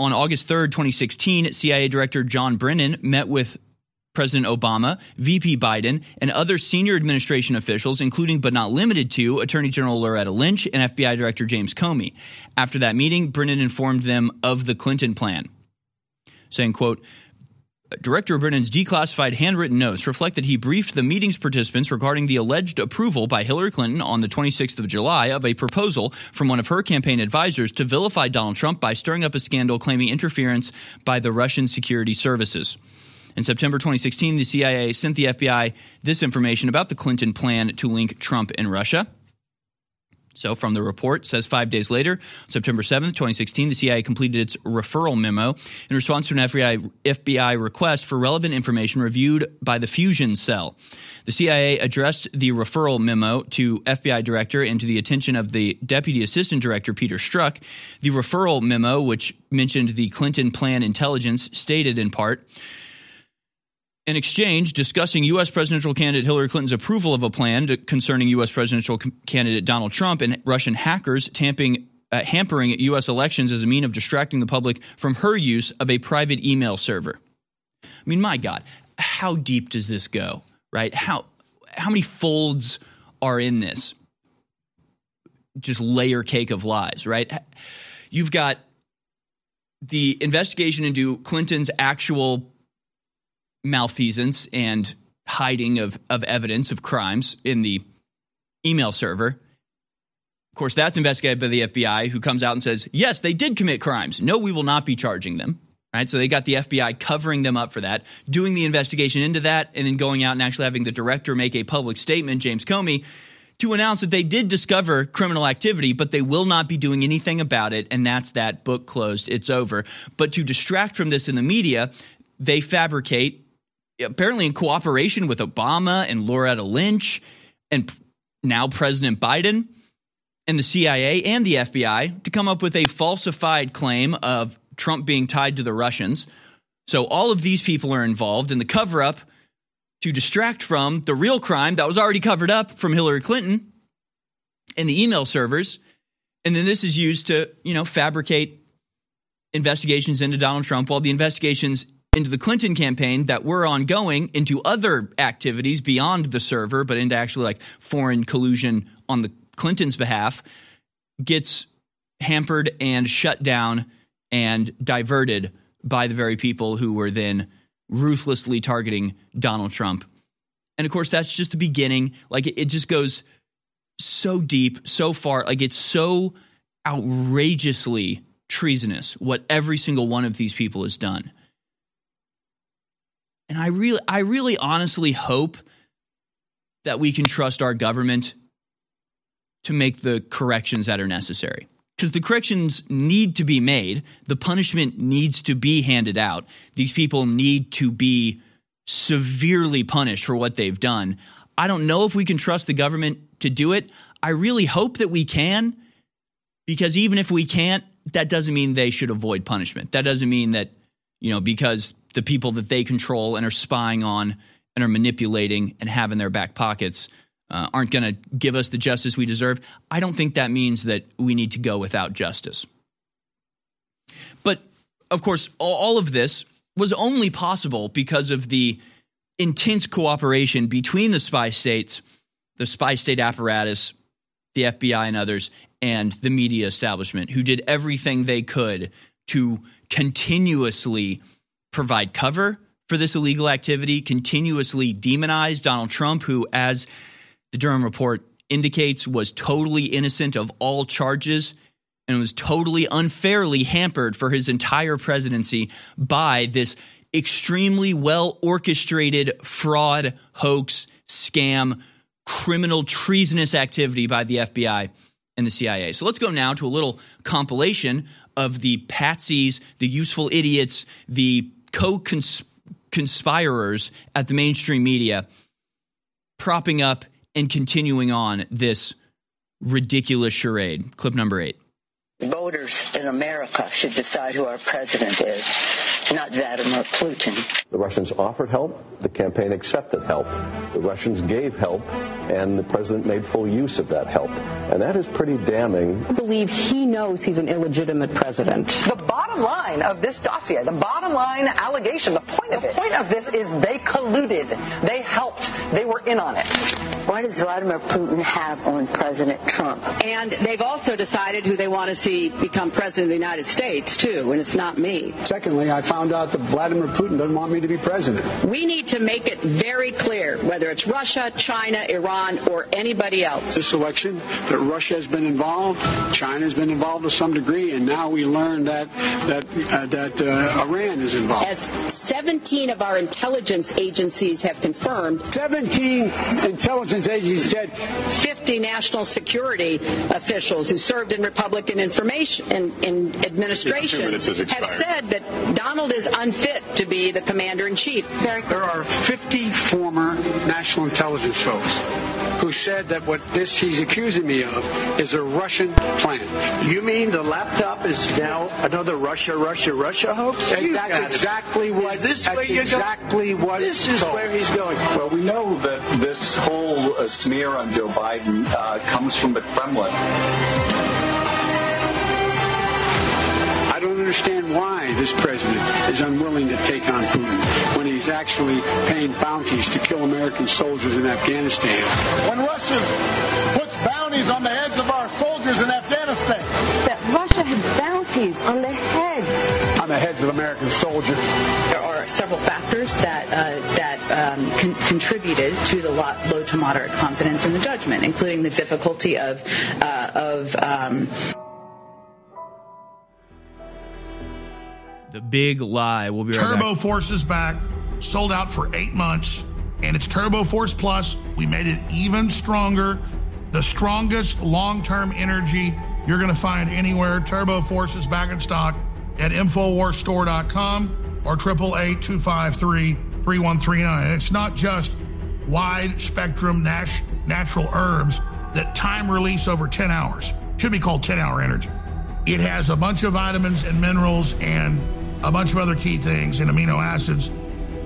[SPEAKER 16] On August 3rd, 2016, CIA Director John Brennan met with President Obama, VP Biden, and other senior administration officials, including but not limited to Attorney General Loretta Lynch and FBI Director James Comey. After that meeting, Brennan informed them of the Clinton plan, saying, quote, Director Brennan's declassified handwritten notes reflect that he briefed the meeting's participants regarding the alleged approval by Hillary Clinton on the 26th of July of a proposal from one of her campaign advisors to vilify Donald Trump by stirring up a scandal claiming interference by the Russian security services. In September 2016, the CIA sent the FBI this information about the Clinton plan to link Trump and Russia. So, from the report, says five days later, September 7th, 2016, the CIA completed its referral memo in response to an FBI, FBI request for relevant information reviewed by the Fusion Cell. The CIA addressed the referral memo to FBI Director and to the attention of the Deputy Assistant Director, Peter Strzok. The referral memo, which mentioned the Clinton plan intelligence, stated in part, an exchange discussing U.S. presidential candidate Hillary Clinton's approval of a plan to, concerning U.S. presidential candidate Donald Trump and Russian hackers tamping, uh, hampering U.S. elections as a mean of distracting the public from her use of a private email server. I mean, my God, how deep does this go? Right? How how many folds are in this? Just layer cake of lies, right? You've got the investigation into Clinton's actual malfeasance and hiding of, of evidence of crimes in the email server. Of course, that's investigated by the FBI, who comes out and says, yes, they did commit crimes. No, we will not be charging them. Right? So they got the FBI covering them up for that, doing the investigation into that, and then going out and actually having the director make a public statement, James Comey, to announce that they did discover criminal activity, but they will not be doing anything about it. And that's that book closed. It's over. But to distract from this in the media, they fabricate apparently in cooperation with Obama and Loretta Lynch and now President Biden and the CIA and the FBI to come up with a falsified claim of Trump being tied to the Russians. So all of these people are involved in the cover up to distract from the real crime that was already covered up from Hillary Clinton and the email servers. And then this is used to, you know, fabricate investigations into Donald Trump while the investigations into the Clinton campaign that were ongoing into other activities beyond the server, but into actually like foreign collusion on the Clintons' behalf, gets hampered and shut down and diverted by the very people who were then ruthlessly targeting Donald Trump. And of course, that's just the beginning. Like it, just goes so deep, so far. Like it's so outrageously treasonous what every single one of these people has done. And I really, I really honestly hope that we can trust our government to make the corrections that are necessary. Because the corrections need to be made, the punishment needs to be handed out. These people need to be severely punished for what they've done. I don't know if we can trust the government to do it. I really hope that we can, because even if we can't, that doesn't mean they should avoid punishment. That doesn't mean that, you know, because the people that they control and are spying on and are manipulating and have in their back pockets uh, aren't going to give us the justice we deserve, I don't think that means that we need to go without justice. But of course, all of this was only possible because of the intense cooperation between the spy states, the spy state apparatus, the FBI, and others, and the media establishment, who did everything they could to continuously provide cover for this illegal activity, continuously demonize Donald Trump, who, as the Durham report indicates, was totally innocent of all charges and was totally unfairly hampered for his entire presidency by this extremely well orchestrated fraud, hoax, scam, criminal, treasonous activity by the FBI and the CIA. So let's go now to a little compilation of the patsies, the useful idiots, the co conspirers at the mainstream media propping up and continuing on this ridiculous charade. Clip number eight.
[SPEAKER 18] Voters in America should decide who our president is not Vladimir Putin.
[SPEAKER 19] The Russians offered help. The campaign accepted help. The Russians gave help, and the president made full use of that help. And that is pretty damning.
[SPEAKER 20] I believe he knows he's an illegitimate president.
[SPEAKER 14] The bottom line of this dossier, the bottom line allegation, the point of the it, point of this is they colluded. They helped. They were in on it.
[SPEAKER 18] What does Vladimir Putin have on President Trump?
[SPEAKER 20] And they've also decided who they want to see become president of the United States, too, and it's not me.
[SPEAKER 21] Secondly, I found out that Vladimir Putin doesn't want me to be president.
[SPEAKER 20] We need to make it very clear, whether it's Russia, China, Iran, or anybody else.
[SPEAKER 21] This election, that Russia has been involved, China has been involved to some degree, and now we learn that that uh, that uh, Iran is involved.
[SPEAKER 20] As 17 of our intelligence agencies have confirmed,
[SPEAKER 21] 17 intelligence agencies said
[SPEAKER 20] 50 national security officials who served in Republican information in, in administration have said that Donald is unfit to be the commander in chief.
[SPEAKER 21] There are 50 former national intelligence folks who said that what this he's accusing me of is a Russian plan.
[SPEAKER 22] You mean the laptop is now another Russia, Russia, Russia hoax?
[SPEAKER 21] And that's exactly what.
[SPEAKER 22] Is this that's where
[SPEAKER 21] exactly
[SPEAKER 22] going?
[SPEAKER 21] what.
[SPEAKER 22] This is
[SPEAKER 21] told.
[SPEAKER 22] where he's going.
[SPEAKER 23] Well, we know that this whole uh, smear on Joe Biden uh, comes from the Kremlin.
[SPEAKER 21] Don't understand why this president is unwilling to take on Putin when he's actually paying bounties to kill American soldiers in Afghanistan.
[SPEAKER 24] When Russia puts bounties on the heads of our soldiers in Afghanistan.
[SPEAKER 10] That Russia had bounties on the heads.
[SPEAKER 21] On the heads of American soldiers.
[SPEAKER 25] There are several factors that uh, that um, con- contributed to the low, low to moderate confidence in the judgment, including the difficulty of uh, of um,
[SPEAKER 16] The big lie. We'll be right
[SPEAKER 7] Turbo. Force is back, sold out for eight months, and it's Turbo Force Plus. We made it even stronger, the strongest long-term energy you're going to find anywhere. Turbo Force is back in stock at InfoWarsStore.com or 888-253-3139. It's not just wide spectrum nat- natural herbs that time release over 10 hours. Should be called 10 hour energy. It has a bunch of vitamins and minerals and a bunch of other key things and amino acids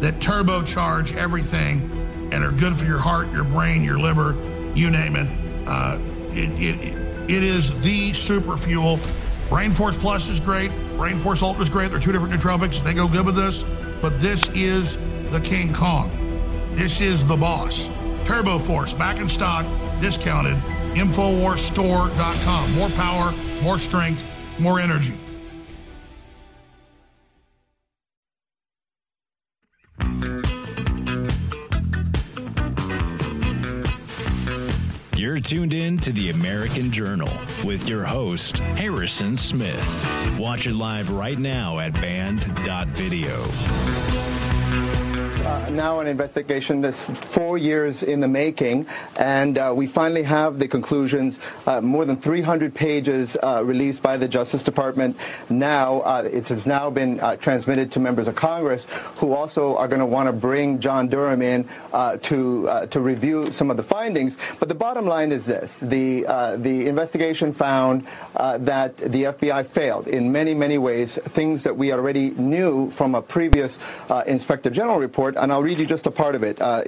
[SPEAKER 7] that turbocharge everything and are good for your heart, your brain, your liver, you name it. Uh, it, it, it is the super fuel. Brain Force Plus is great. Brain Force Ultra is great. They're two different nootropics. They go good with this. But this is the King Kong. This is the boss. Turbo Force back in stock, discounted. Infowarsstore.com. More power, more strength, more energy.
[SPEAKER 4] You're tuned in to the American Journal with your host, Harrison Smith. Watch it live right now at band.video.
[SPEAKER 26] Uh, now an investigation that's four years in the making, and uh, we finally have the conclusions. Uh, more than 300 pages uh, released by the Justice Department. Now uh, it has now been uh, transmitted to members of Congress, who also are going to want to bring John Durham in to to review some of the findings. But the bottom line is this: the the investigation found that the FBI failed in many many ways, things that we already knew from a previous Inspector General report and I'll read you just a part of it, uh,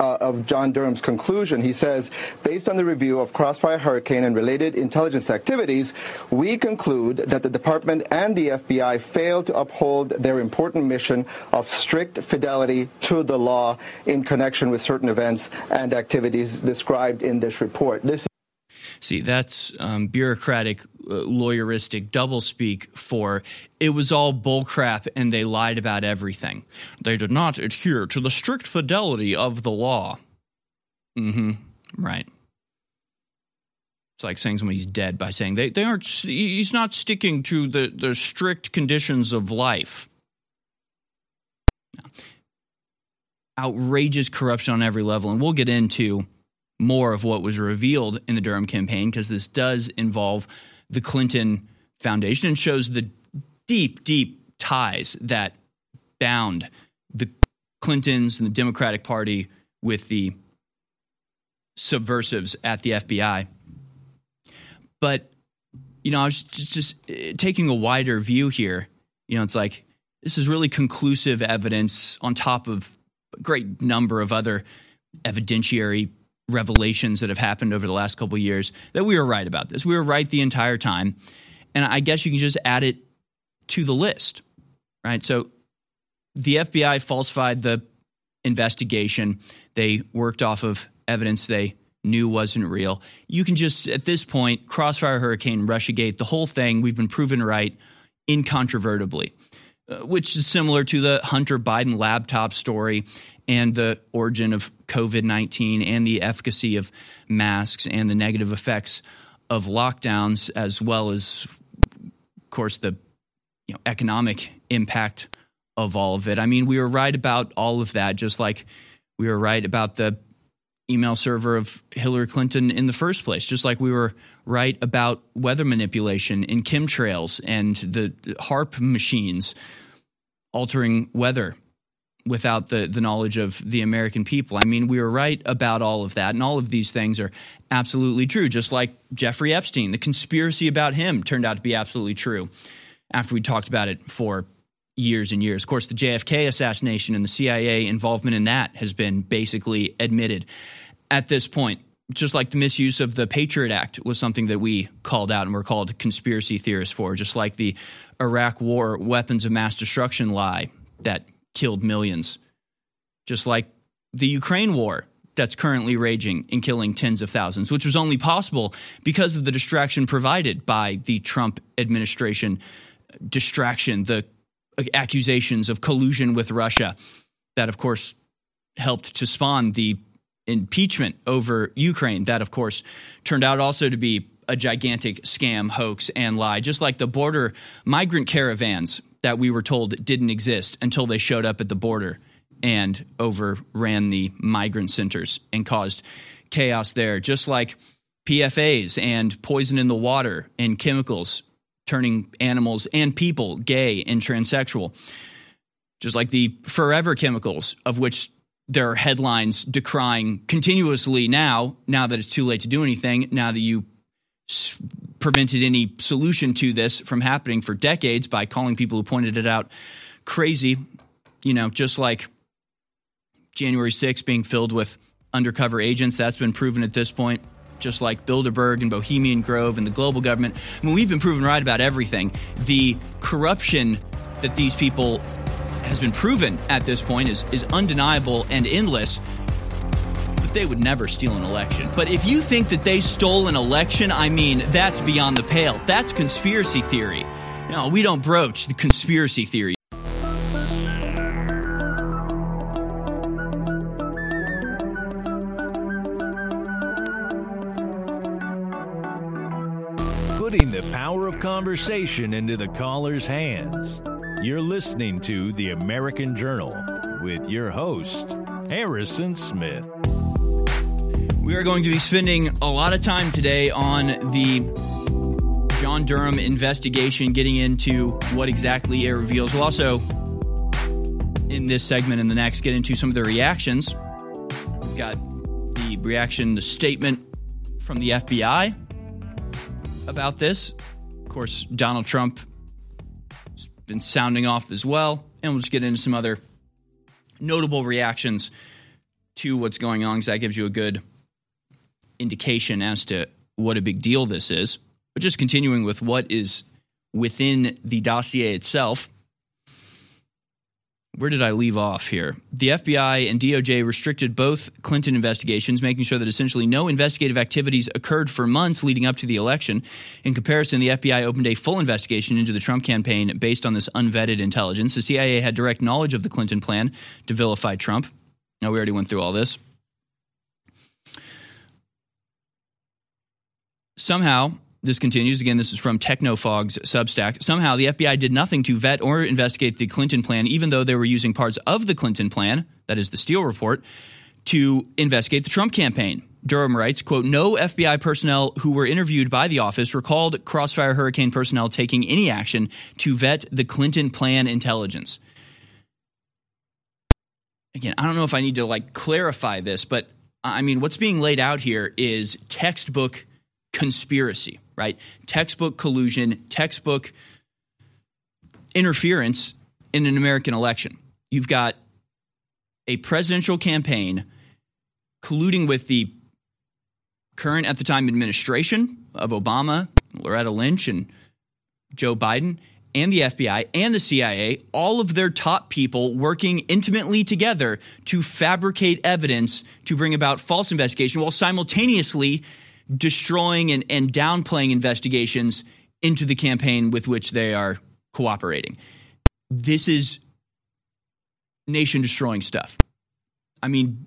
[SPEAKER 26] uh, of John Durham's conclusion. He says, based on the review of Crossfire Hurricane and related intelligence activities, we conclude that the department and the FBI failed to uphold their important mission of strict fidelity to the law in connection with certain events and activities described in this report. This
[SPEAKER 16] See, that's um, bureaucratic, uh, lawyeristic doublespeak for it was all bullcrap and they lied about everything. They did not adhere to the strict fidelity of the law. Mm hmm. Right. It's like saying somebody's dead by saying they, they aren't, he's not sticking to the, the strict conditions of life. Outrageous corruption on every level. And we'll get into more of what was revealed in the Durham campaign because this does involve the Clinton Foundation and shows the deep, deep ties that bound the Clintons and the Democratic Party with the subversives at the FBI. But, you know, I was just, just uh, taking a wider view here. You know, it's like this is really conclusive evidence on top of a great number of other evidentiary revelations that have happened over the last couple years that we were right about this. We were right the entire time. And I guess you can just add it to the list, right? So the FBI falsified the investigation. They worked off of evidence they knew wasn't real. You can just, at this point, Crossfire Hurricane, Russiagate, the whole thing, we've been proven right incontrovertibly, uh, which is similar to the Hunter Biden laptop story and the origin of COVID 19 and the efficacy of masks and the negative effects of lockdowns, as well as, of course, the you know, economic impact of all of it. I mean, we were right about all of that, just like we were right about the email server of Hillary Clinton in the first place, just like we were right about weather manipulation in chemtrails and the HAARP machines altering weather without the, the knowledge of the American people. I mean, we were right about all of that, and all of these things are absolutely true, just like Jeffrey Epstein. The conspiracy about him turned out to be absolutely true after we talked about it for years and years. Of course, the JFK assassination and the CIA involvement in that has been basically admitted at this point. Just like the misuse of the Patriot Act was something that we called out and were called conspiracy theorists for, just like the Iraq War weapons of mass destruction lie that killed millions, just like the Ukraine war that's currently raging and killing tens of thousands, which was only possible because of the distraction provided by the Trump administration distraction, the accusations of collusion with Russia that, of course, helped to spawn the impeachment over Ukraine. That, of course, turned out also to be a gigantic scam, hoax, and lie, just like the border migrant caravans that we were told didn't exist until they showed up at the border and overran the migrant centers and caused chaos there, just like PFAs and poison in the water and chemicals turning animals and people gay and transsexual. Just like the forever chemicals, of which there are headlines decrying continuously now, now that it's too late to do anything, now that you prevented any solution to this from happening for decades by calling people who pointed it out crazy, you know, just like January 6th being filled with undercover agents. That's been proven at this point just like Bilderberg and Bohemian Grove and the global government. I mean, we've been proven right about everything. The corruption that these people has been proven at this point is, is undeniable and endless. But they would never steal an election. But if you think that they stole an election, I mean, that's beyond the pale. That's conspiracy theory. No, we don't broach the conspiracy theory.
[SPEAKER 4] Putting the power of conversation into the caller's hands. You're listening to The American Journal with your host, Harrison Smith.
[SPEAKER 16] We are going to be spending a lot of time today on the John Durham investigation, getting into what exactly it reveals. We'll also, in this segment and the next, get into some of the reactions. We've got the reaction, the statement from the FBI about this of course, Donald Trump has been sounding off as well. And we'll just get into some other notable reactions to what's going on because that gives you a good indication as to what a big deal this is. But just continuing with what is within the dossier itself where did I leave off here? The FBI and DOJ restricted both Clinton investigations, making sure that essentially no investigative activities occurred for months leading up to the election. In comparison, the FBI opened a full investigation into the Trump campaign based on this unvetted intelligence. The CIA had direct knowledge of the Clinton plan to vilify Trump. Now, we already went through all this. Somehow, this continues. Again, this is from Technofog's Substack. Somehow, the FBI did nothing to vet or investigate the Clinton plan, even though they were using parts of the Clinton plan, that is the Steele report, to investigate the Trump campaign. Durham writes, quote, no FBI personnel who were interviewed by the office recalled Crossfire Hurricane personnel taking any action to vet the Clinton plan intelligence. Again, I don't know if I need to like clarify this, but I mean, what's being laid out here is textbook conspiracy right? Textbook collusion, textbook interference in an American election. You've got a presidential campaign colluding with the current at the time administration of Obama, Loretta Lynch, and Joe Biden, and the FBI and the CIA, all of their top people working intimately together to fabricate evidence to bring about false investigation while simultaneously destroying and, and downplaying investigations into the campaign with which they are cooperating. This is nation destroying stuff. I mean,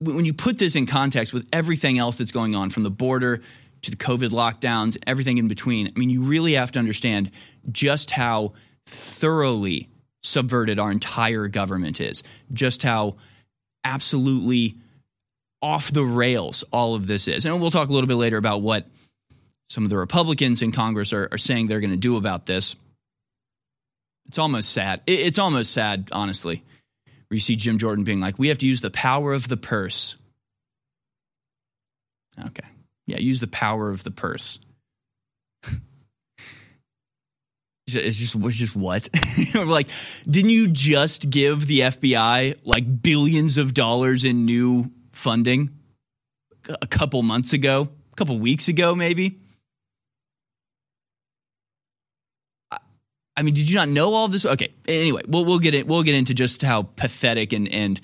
[SPEAKER 16] when you put this in context with everything else that's going on from the border to the COVID lockdowns, everything in between, I mean, you really have to understand just how thoroughly subverted our entire government is, just how absolutely off the rails all of this is. And we'll talk a little bit later about what some of the Republicans in Congress are, are saying they're going to do about this. It's almost sad. It's almost sad, honestly, where you see Jim Jordan being like, we have to use the power of the purse. Okay. Yeah, use the power of the purse. it's just it's just what like didn't you just give the FBI like billions of dollars in new funding a couple months ago, a couple weeks ago maybe? I mean, did you not know all this? Okay. Anyway, we'll we'll get it. We'll get into just how pathetic and and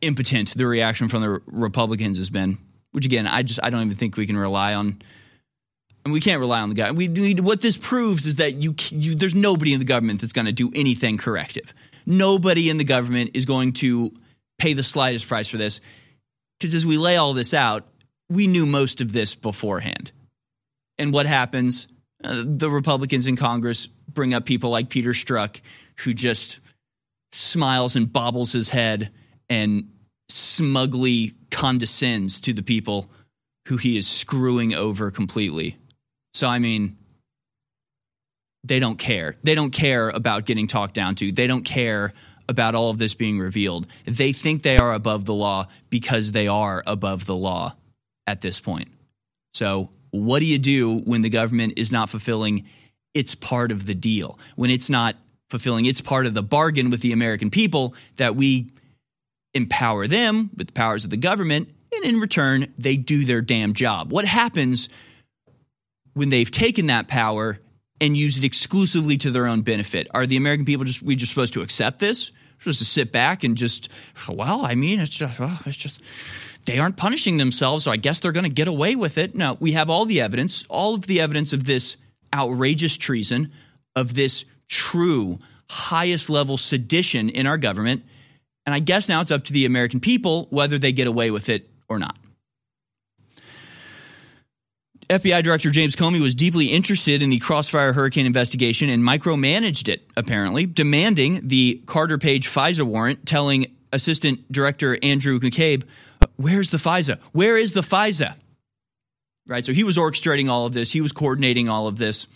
[SPEAKER 16] impotent the reaction from the Republicans has been. Which again, I just I don't even think we can rely on. And we can't rely on the guy. We, we what this proves is that you, you there's nobody in the government that's going to do anything corrective. Nobody in the government is going to pay the slightest price for this. Because as we lay all this out, we knew most of this beforehand. And what happens? Uh, the Republicans in Congress bring up people like Peter Strzok, who just smiles and bobbles his head and smugly condescends to the people who he is screwing over completely. So, I mean, they don't care. They don't care about getting talked down to. They don't care about all of this being revealed. They think they are above the law because they are above the law at this point. So, what do you do when the government is not fulfilling its part of the deal? When it's not fulfilling its part of the bargain with the American people that we empower them with the powers of the government, and in return, they do their damn job. What happens when they've taken that power and used it exclusively to their own benefit? Are the American people just we just supposed to accept this? Supposed to sit back and just, well, I mean, it's just, well, it's just they aren't punishing themselves, so I guess they're going to get away with it. No, we have all the evidence, all of the evidence of this outrageous treason, of this true highest level sedition in our government. And I guess now it's up to the American people whether they get away with it or not. FBI Director James Comey was deeply interested in the Crossfire Hurricane investigation and micromanaged it, apparently, demanding the Carter Page FISA warrant, telling Assistant Director Andrew McCabe, Where's the FISA? Where is the FISA? Right? So he was orchestrating all of this, he was coordinating all of this.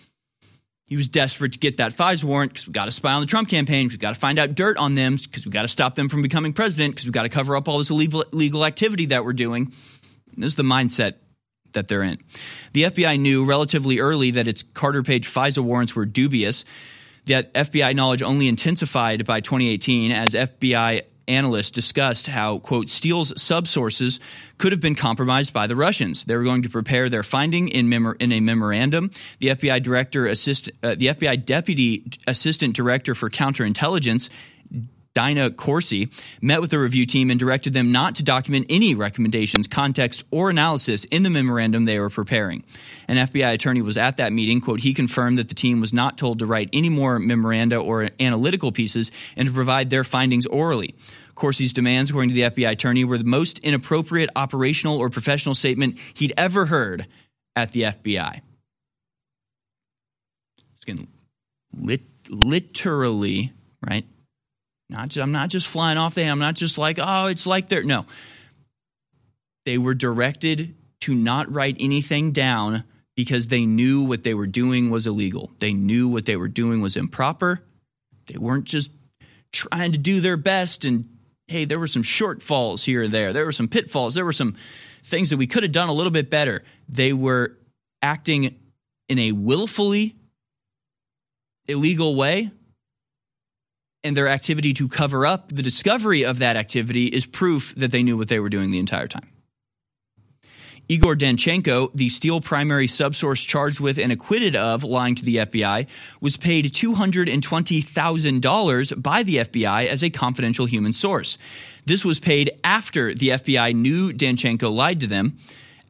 [SPEAKER 16] He was desperate to get that FISA warrant because we've got to spy on the Trump campaign. We've got to find out dirt on them because we've got to stop them from becoming president because we've got to cover up all this illegal, activity that we're doing. And this is the mindset that they're in. The FBI knew relatively early that its Carter Page FISA warrants were dubious. That FBI knowledge only intensified by 2018 as FBI analysts discussed how, quote, Steele's subsources could have been compromised by the Russians. They were going to prepare their finding in, mem- in a memorandum. The FBI director, assist, uh, the FBI deputy assistant director for counterintelligence Dina Corsi, met with the review team and directed them not to document any recommendations, context, or analysis in the memorandum they were preparing. An FBI attorney was at that meeting. Quote, he confirmed that the team was not told to write any more memoranda or analytical pieces and to provide their findings orally. Corsi's demands, according to the FBI attorney, were the most inappropriate operational or professional statement he'd ever heard at the FBI. It's lit- literally, right? Not just, I'm not just flying off the I'm not just like, oh, it's like they're. No. They were directed to not write anything down because they knew what they were doing was illegal. They knew what they were doing was improper. They weren't just trying to do their best and hey, there were some shortfalls here and there. There were some pitfalls. There were some things that we could have done a little bit better. They were acting in a willfully illegal way and their activity to cover up the discovery of that activity is proof that they knew what they were doing the entire time. Igor Danchenko, the Steele primary subsource charged with and acquitted of lying to the FBI, was paid $220,000 by the FBI as a confidential human source. This was paid after the FBI knew Danchenko lied to them.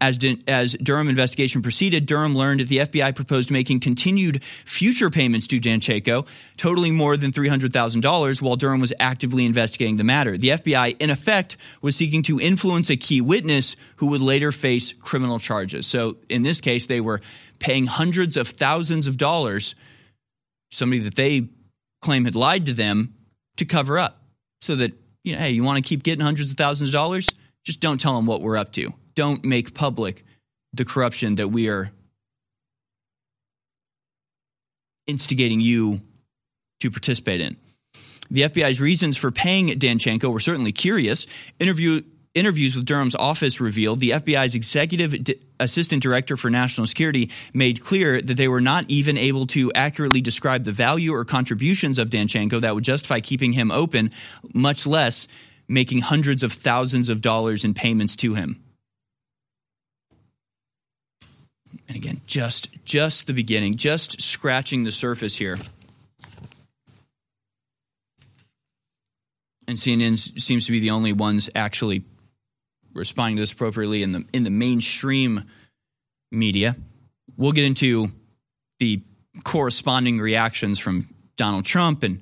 [SPEAKER 16] As, as Durham investigation proceeded, Durham learned that the FBI proposed making continued future payments to Danchenko, totaling more than $300,000, while Durham was actively investigating the matter. The FBI, in effect, was seeking to influence a key witness who would later face criminal charges. So, in this case, they were paying hundreds of thousands of dollars, somebody that they claim had lied to them, to cover up. So that, you know, hey, you want to keep getting hundreds of thousands of dollars? Just don't tell them what we're up to don't make public the corruption that we are instigating you to participate in. The FBI's reasons for paying Danchenko were certainly curious. Interview, interviews with Durham's office revealed the FBI's executive d- assistant director for national security made clear that they were not even able to accurately describe the value or contributions of Danchenko that would justify keeping him open, much less making hundreds of thousands of dollars in payments to him. And again, just just the beginning, just scratching the surface here. And CNN seems to be the only ones actually responding to this appropriately in the in the mainstream media. We'll get into the corresponding reactions from Donald Trump and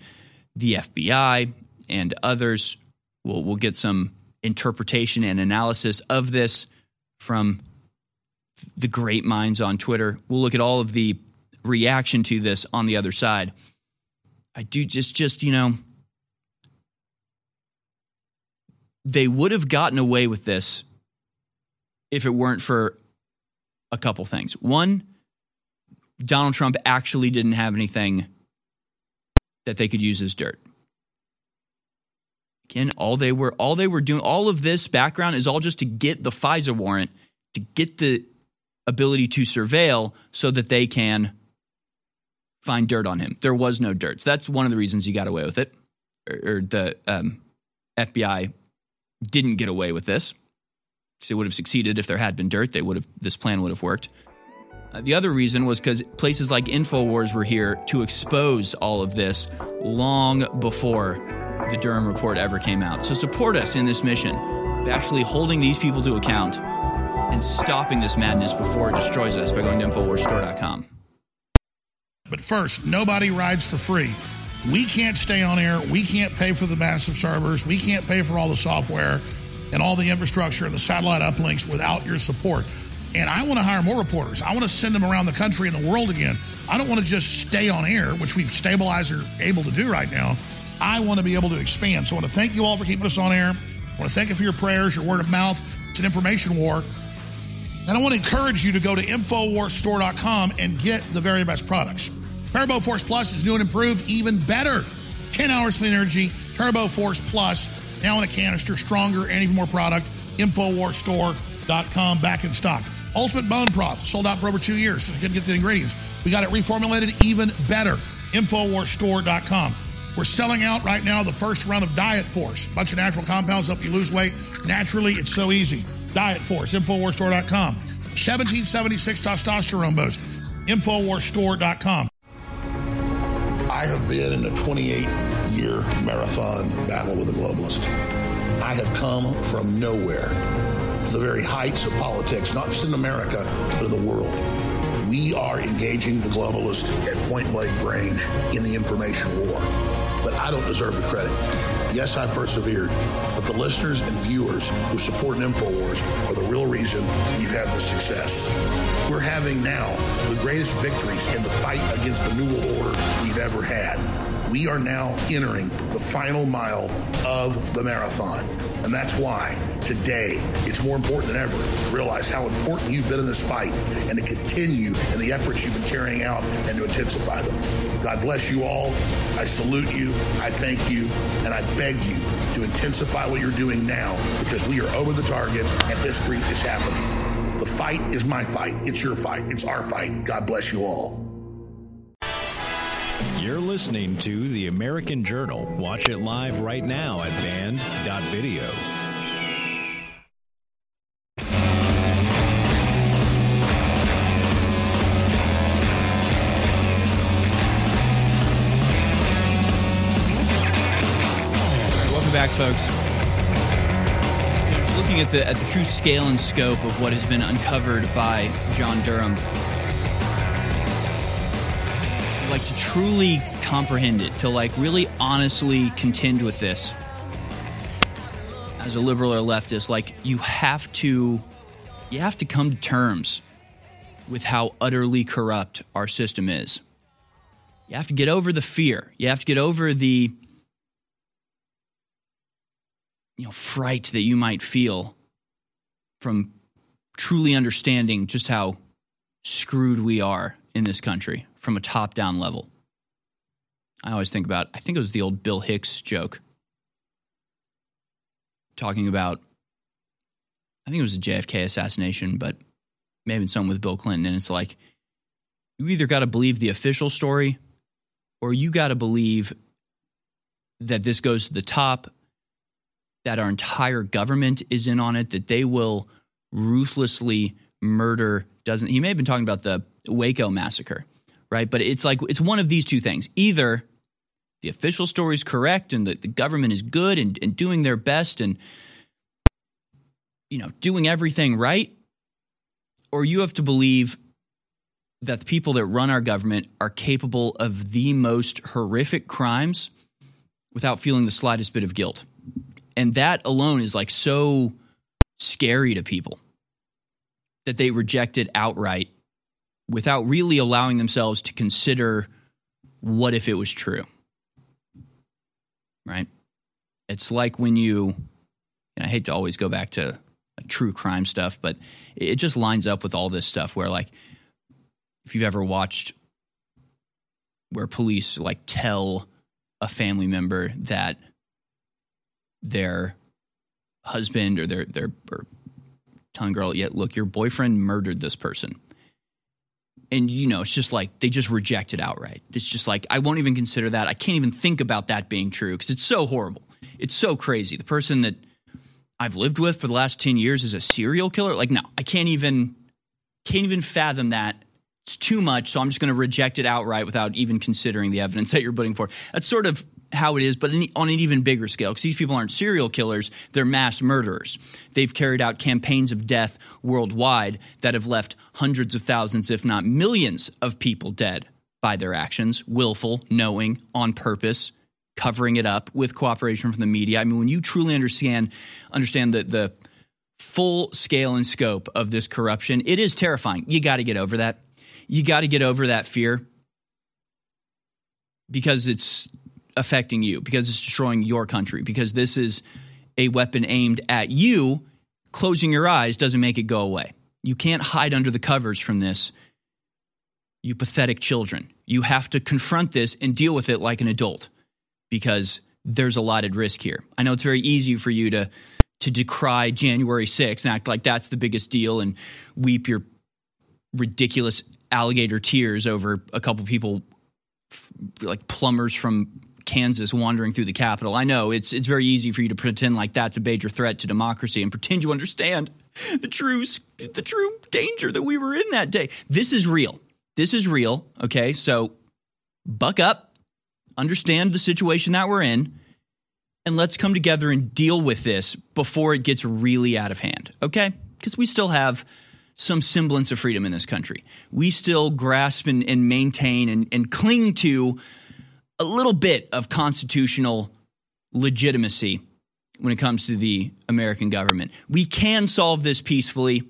[SPEAKER 16] the FBI and others. We'll, we'll get some interpretation and analysis of this from the great minds on Twitter. We'll look at all of the reaction to this on the other side. I do just just, you know, they would have gotten away with this if it weren't for a couple things. One, Donald Trump actually didn't have anything that they could use as dirt. Again, all they were all they were doing, all of this background is all just to get the FISA warrant, to get the ability to surveil so that they can find dirt on him. There was no dirt. So that's one of the reasons he got away with it, or, or the um, FBI didn't get away with this. They would have succeeded if there had been dirt. They would have. This plan would have worked. Uh, the other reason was because places like Infowars were here to expose all of this long before the Durham report ever came out. So support us in this mission of actually holding these people to account and stopping this madness before it destroys us by going to InfoWarsStore.com.
[SPEAKER 7] But first, nobody rides for free. We can't stay on air. We can't pay for the massive servers. We can't pay for all the software and all the infrastructure and the satellite uplinks without your support. And I want to hire more reporters. I want to send them around the country and the world again. I don't want to just stay on air, which we've stabilized or able to do right now. I want to be able to expand. So I want to thank you all for keeping us on air. I want to thank you for your prayers, your word of mouth. It's an information war. And I want to encourage you to go to InfoWarsStore.com and get the very best products. Turbo Force Plus is new and improved, even better. 10 hours clean energy, Turbo Force Plus, now in a canister, stronger and even more product. InfoWarsStore.com, back in stock. Ultimate Bone Broth, sold out for over two years. Just to get the ingredients. We got it reformulated even better. InfoWarsStore.com. We're selling out right now the first run of Diet Force. Bunch of natural compounds help you lose weight. Naturally, it's so easy. Diet Force, InfoWarsStore.com. 1776 testosterone boost, InfoWarsStore.com. I have been in a 28 year marathon battle with a globalist. I have come from nowhere to the very heights of politics, not just in America, but in the world. We are engaging the globalist at point blank range in the information war. But I don't deserve the credit. Yes, I've persevered, but the listeners and viewers who support InfoWars are the real reason we've had this success. We're having now the greatest victories in the fight against the New World Order we've ever had. We are now entering the final mile of the marathon. And that's why today it's more important than ever to realize how important you've been in this fight and to continue in the efforts you've been carrying out and to intensify them. God bless you all. I salute you. I thank you. And I beg you to intensify what you're doing now because we are over the target and history is happening. The fight is my fight. It's your fight. It's our fight. God bless you all.
[SPEAKER 4] You're listening to The American Journal. Watch it live right now at band.video.
[SPEAKER 16] folks. Looking at the at the true scale and scope of what has been uncovered by John Durham. Like to truly comprehend it, to like really honestly contend with this as a liberal or leftist, like you have to you have to come to terms with how utterly corrupt our system is. You have to get over the fear. You have to get over the you know fright that you might feel from truly understanding just how screwed we are in this country from a top down level. I always think about I think it was the old Bill Hicks joke talking about I think it was a JFK assassination, but maybe something with Bill Clinton and it's like you either got to believe the official story or you got to believe that this goes to the top that our entire government is in on it, that they will ruthlessly murder doesn't he may have been talking about the Waco massacre, right? But it's like it's one of these two things. Either the official story is correct and the, the government is good and, and doing their best and you know doing everything right, or you have to believe that the people that run our government are capable of the most horrific crimes without feeling the slightest bit of guilt and that alone is like so scary to people that they reject it outright without really allowing themselves to consider what if it was true. Right? It's like when you, I hate to always go back to true crime stuff, but it just lines up with all this stuff where, like, if you've ever watched where police like tell a family member that their husband or their their or telling girl, "Yeah, look, your boyfriend murdered this person." And you know, it's just like they just reject it outright. It's just like I won't even consider that. I can't even think about that being true because it's so horrible. It's so crazy. The person that I've lived with for the last 10 years is a serial killer. Like no, I can't even can't even fathom that. It's too much, so I'm just going to reject it outright without even considering the evidence that you're putting forth. That's sort of how it is, but on an even bigger scale, because these people aren't serial killers, they're mass murderers. They've carried out campaigns of death worldwide that have left hundreds of thousands, if not millions, of people dead by their actions, willful, knowing, on purpose, covering it up with cooperation from the media. I mean, when you truly understand understand the the full scale and scope of this corruption, it is terrifying. You got to get over that. You got to get over that fear because it's affecting you because it's destroying your country because this is a weapon aimed at you. Closing your eyes doesn't make it go away. You can't hide under the covers from this you pathetic children. You have to confront this and deal with it like an adult because there's a lot at risk here. I know it's very easy for you to to decry january 6th and act like that's the biggest deal and weep your ridiculous alligator tears over a couple people like plumbers from Kansas wandering through the Capitol. I know it's it's very easy for you to pretend like that's a major threat to democracy and pretend you understand the true the true danger that we were in that day. This is real. This is real. Okay, so buck up, understand the situation that we're in, and let's come together and deal with this before it gets really out of hand. Okay, because we still have some semblance of freedom in this country. We still grasp and, and maintain and, and cling to a little bit of constitutional legitimacy when it comes to the American government. We can solve this peacefully,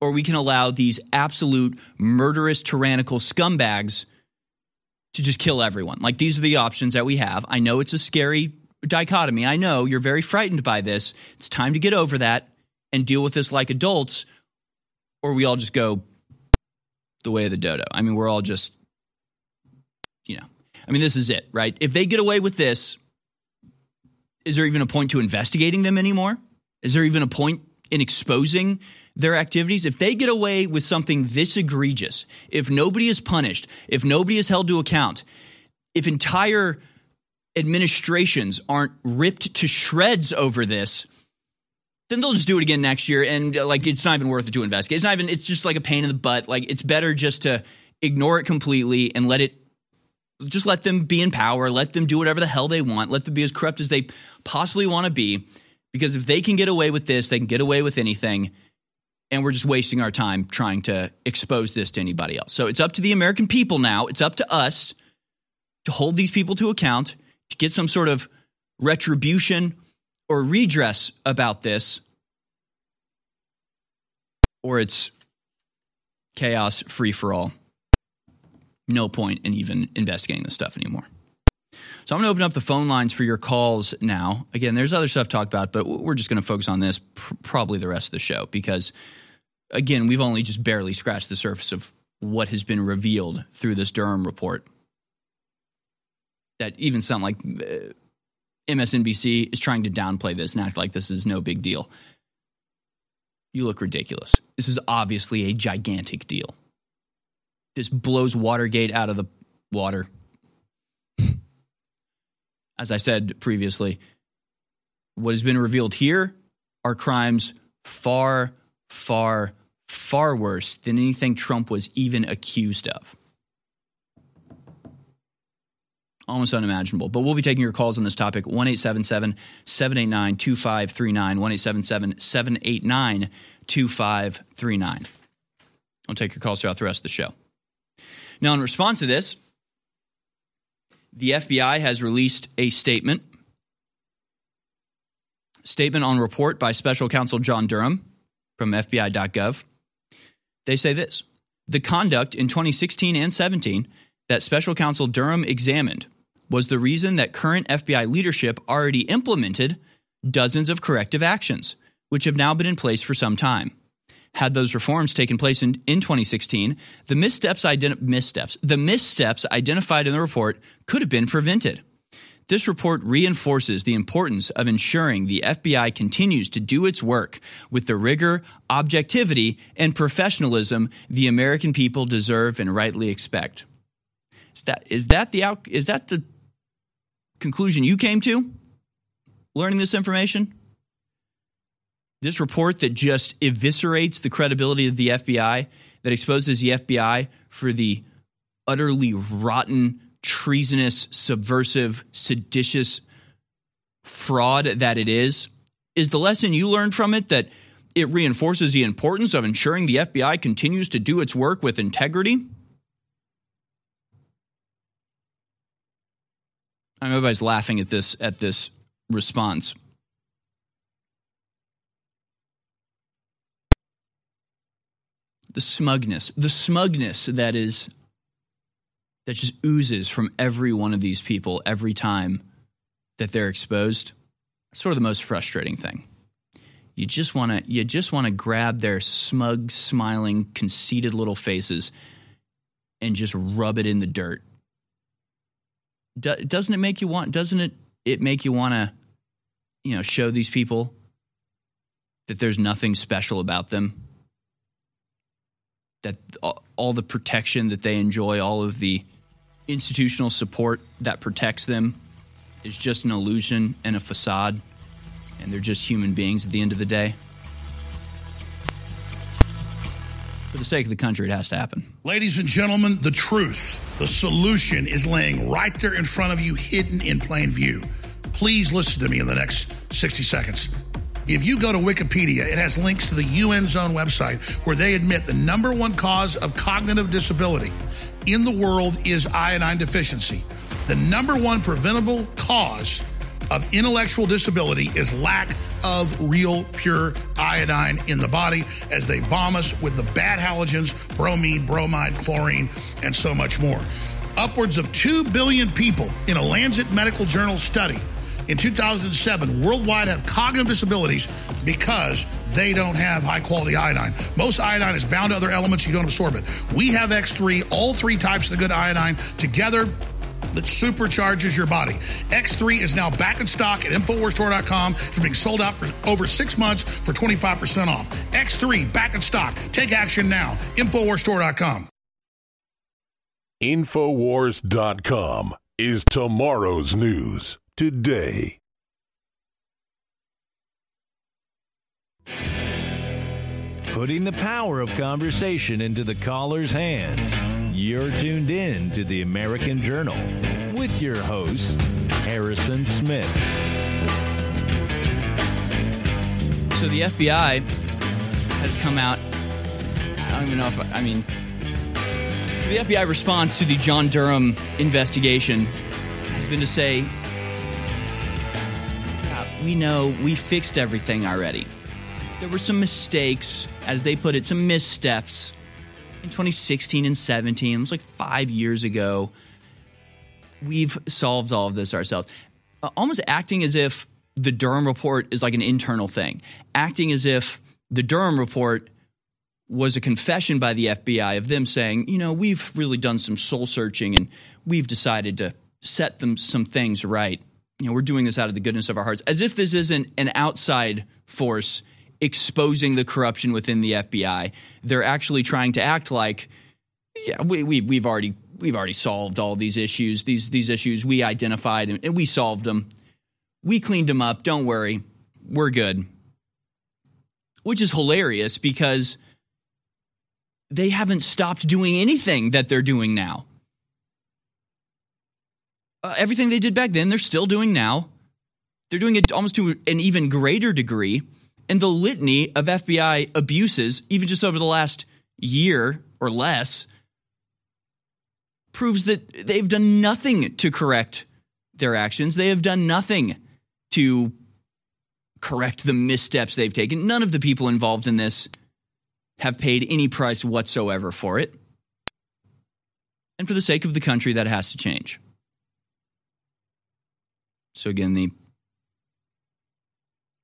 [SPEAKER 16] or we can allow these absolute murderous, tyrannical scumbags to just kill everyone. Like, these are the options that we have. I know it's a scary dichotomy. I know you're very frightened by this. It's time to get over that and deal with this like adults, or we all just go the way of the dodo. I mean, we're all just, you know, I mean, this is it, right? If they get away with this, is there even a point to investigating them anymore? Is there even a point in exposing their activities? If they get away with something this egregious, if nobody is punished, if nobody is held to account, if entire administrations aren't ripped to shreds over this, then they'll just do it again next year. And uh, like, it's not even worth it to investigate. It's not even, it's just like a pain in the butt. Like, it's better just to ignore it completely and let it just let them be in power, let them do whatever the hell they want, let them be as corrupt as they possibly want to be. Because if they can get away with this, they can get away with anything. And we're just wasting our time trying to expose this to anybody else. So it's up to the American people now. It's up to us to hold these people to account, to get some sort of retribution or redress about this, or it's chaos, free for all. No point in even investigating this stuff anymore. So I'm going to open up the phone lines for your calls now. Again, there's other stuff to talk about, but we're just going to focus on this pr- probably the rest of the show because, again, we've only just barely scratched the surface of what has been revealed through this Durham report. That even sound like uh, MSNBC is trying to downplay this and act like this is no big deal. You look ridiculous. This is obviously a gigantic deal. This blows Watergate out of the water. As I said previously, what has been revealed here are crimes far, far, far worse than anything Trump was even accused of. almost unimaginable. But we'll be taking your calls on this topic 1 789 2539. 1 789 2539. I'll take your calls throughout the rest of the show. Now, in response to this, the FBI has released a statement. Statement on report by special counsel John Durham from FBI.gov. They say this The conduct in 2016 and 17 that special counsel Durham examined was the reason that current FBI leadership already implemented dozens of corrective actions, which have now been in place for some time. Had those reforms taken place in, in 2016, the missteps, identi- missteps, the missteps identified in the report could have been prevented. This report reinforces the importance of ensuring the FBI continues to do its work with the rigor, objectivity, and professionalism the American people deserve and rightly expect. Is that, is that the out, is that the conclusion you came to learning this information? This report that just eviscerates the credibility of the FBI, that exposes the FBI for the utterly rotten, treasonous, subversive, seditious fraud that it is, is the lesson you learned from it that it reinforces the importance of ensuring the FBI continues to do its work with integrity? I mean, everybody's laughing at this at this response. The smugness, the smugness that is that just oozes from every one of these people every time that they're exposed. Sort of the most frustrating thing. You just want to you just want to grab their smug, smiling, conceited little faces and just rub it in the dirt do, doesn't it make you want? Doesn't it it make you want to, you know, show these people that there's nothing special about them? That all the protection that they enjoy, all of the institutional support that protects them, is just an illusion and a facade, and they're just human beings at the end of the day. For the sake of the country, it has to happen.
[SPEAKER 7] Ladies and gentlemen, the truth, the solution is laying right there in front of you, hidden in plain view. Please listen to me in the next 60 seconds. If you go to Wikipedia, it has links to the UN Zone website where they admit the number one cause of cognitive disability in the world is iodine deficiency. The number one preventable cause of intellectual disability is lack of real pure iodine in the body as they bomb us with the bad halogens, bromine, bromide, chlorine, and so much more. Upwards of 2 billion people in a Lancet Medical Journal study in 2007 worldwide have cognitive disabilities because they don't have high quality iodine. Most iodine is bound to other elements, you don't absorb it. We have X3, all three types of the good iodine together that supercharges your body. X3 is now back in stock at InfoWarsStore.com. It's being sold out for over six months for 25% off. X3 back in stock. Take action now. InfoWarsStore.com.
[SPEAKER 2] InfoWars.com is tomorrow's news today.
[SPEAKER 4] Putting the power of conversation into the caller's hands. You're tuned in to the American Journal with your host, Harrison Smith.
[SPEAKER 16] So the FBI has come out. I don't even know if I mean the FBI response to the John Durham investigation has been to say, "We know we fixed everything already. There were some mistakes, as they put it, some missteps." in 2016 and 17. It was like five years ago. We've solved all of this ourselves. Uh, almost acting as if the Durham report is like an internal thing, acting as if the Durham report was a confession by the FBI of them saying, you know, we've really done some soul searching and we've decided to set them some things right. You know, we're doing this out of the goodness of our hearts, as if this isn't an outside force exposing the corruption within the FBI. They're actually trying to act like, yeah, we, we we've already we've already solved all these issues. These these issues we identified and, and we solved them. We cleaned them up. Don't worry, we're good. Which is hilarious because they haven't stopped doing anything that they're doing now. Uh, everything they did back then, they're still doing now. They're doing it almost to an even greater degree and the litany of FBI abuses, even just over the last year or less, proves that they've done nothing to correct their actions. They have done nothing to correct the missteps they've taken. None of the people involved in this have paid any price whatsoever for it. And for the sake of the country, that has to change. So again, the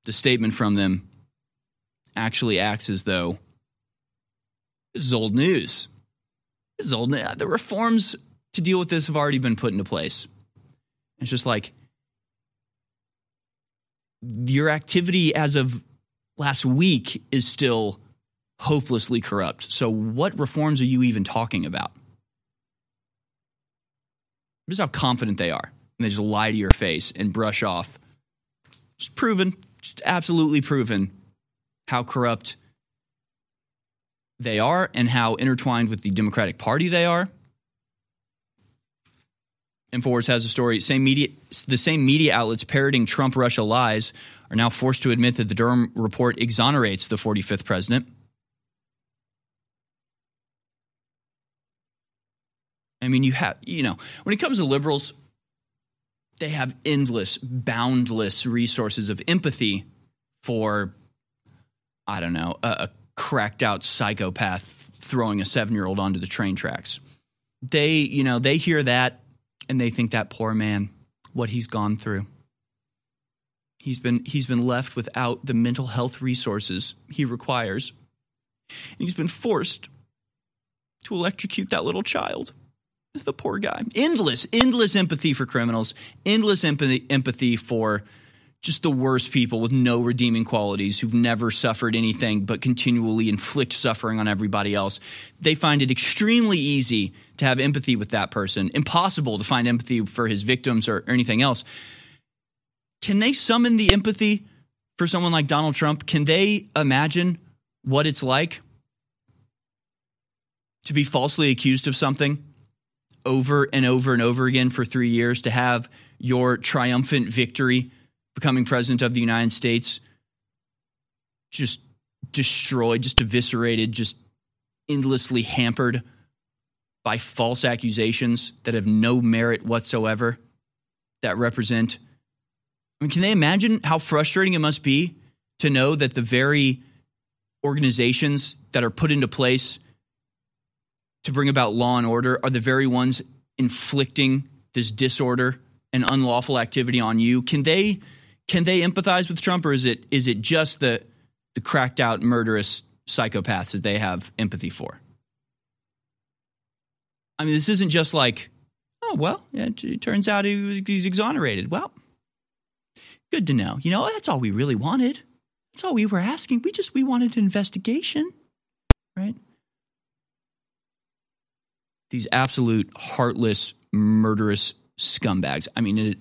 [SPEAKER 16] the statement from them actually acts as though this is old news. This is old. The reforms to deal with this have already been put into place. It's just like your activity as of last week is still hopelessly corrupt. So, what reforms are you even talking about? This is how confident they are. And they just lie to your face and brush off. Just proven, just absolutely proven how corrupt they are and how intertwined with the Democratic Party they are. Infowars has a story. Same media, the same media outlets parroting Trump Russia lies are now forced to admit that the Durham report exonerates the 45th president. I mean, you have, you know, when it comes to liberals, they have endless, boundless resources of empathy for I don't know, a, a cracked out psychopath throwing a seven year old onto the train tracks. They, you know, they hear that and they think that poor man, what he's gone through. He's been he's been left without the mental health resources he requires. And he's been forced to electrocute that little child. The poor guy. Endless, endless empathy for criminals, endless empathy, empathy for just the worst people with no redeeming qualities who've never suffered anything but continually inflict suffering on everybody else. They find it extremely easy to have empathy with that person, impossible to find empathy for his victims or, or anything else. Can they summon the empathy for someone like Donald Trump? Can they imagine what it's like to be falsely accused of something over and over and over again for three years, to have your triumphant victory? becoming president of the United States just destroyed, just eviscerated, just endlessly hampered by false accusations that have no merit whatsoever that represent. I mean, can they imagine how frustrating it must be to know that the very organizations that are put into place to bring about law and order are the very ones inflicting this disorder and unlawful activity on you? Can they can they empathize with Trump, or is it is it just the the cracked out murderous psychopaths that they have empathy for? I mean, this isn't just like, oh well, it, it turns out he was, he's exonerated. Well, good to know. You know, that's all we really wanted. That's all we were asking. We just we wanted an investigation, right? These absolute heartless, murderous scumbags. I mean, it,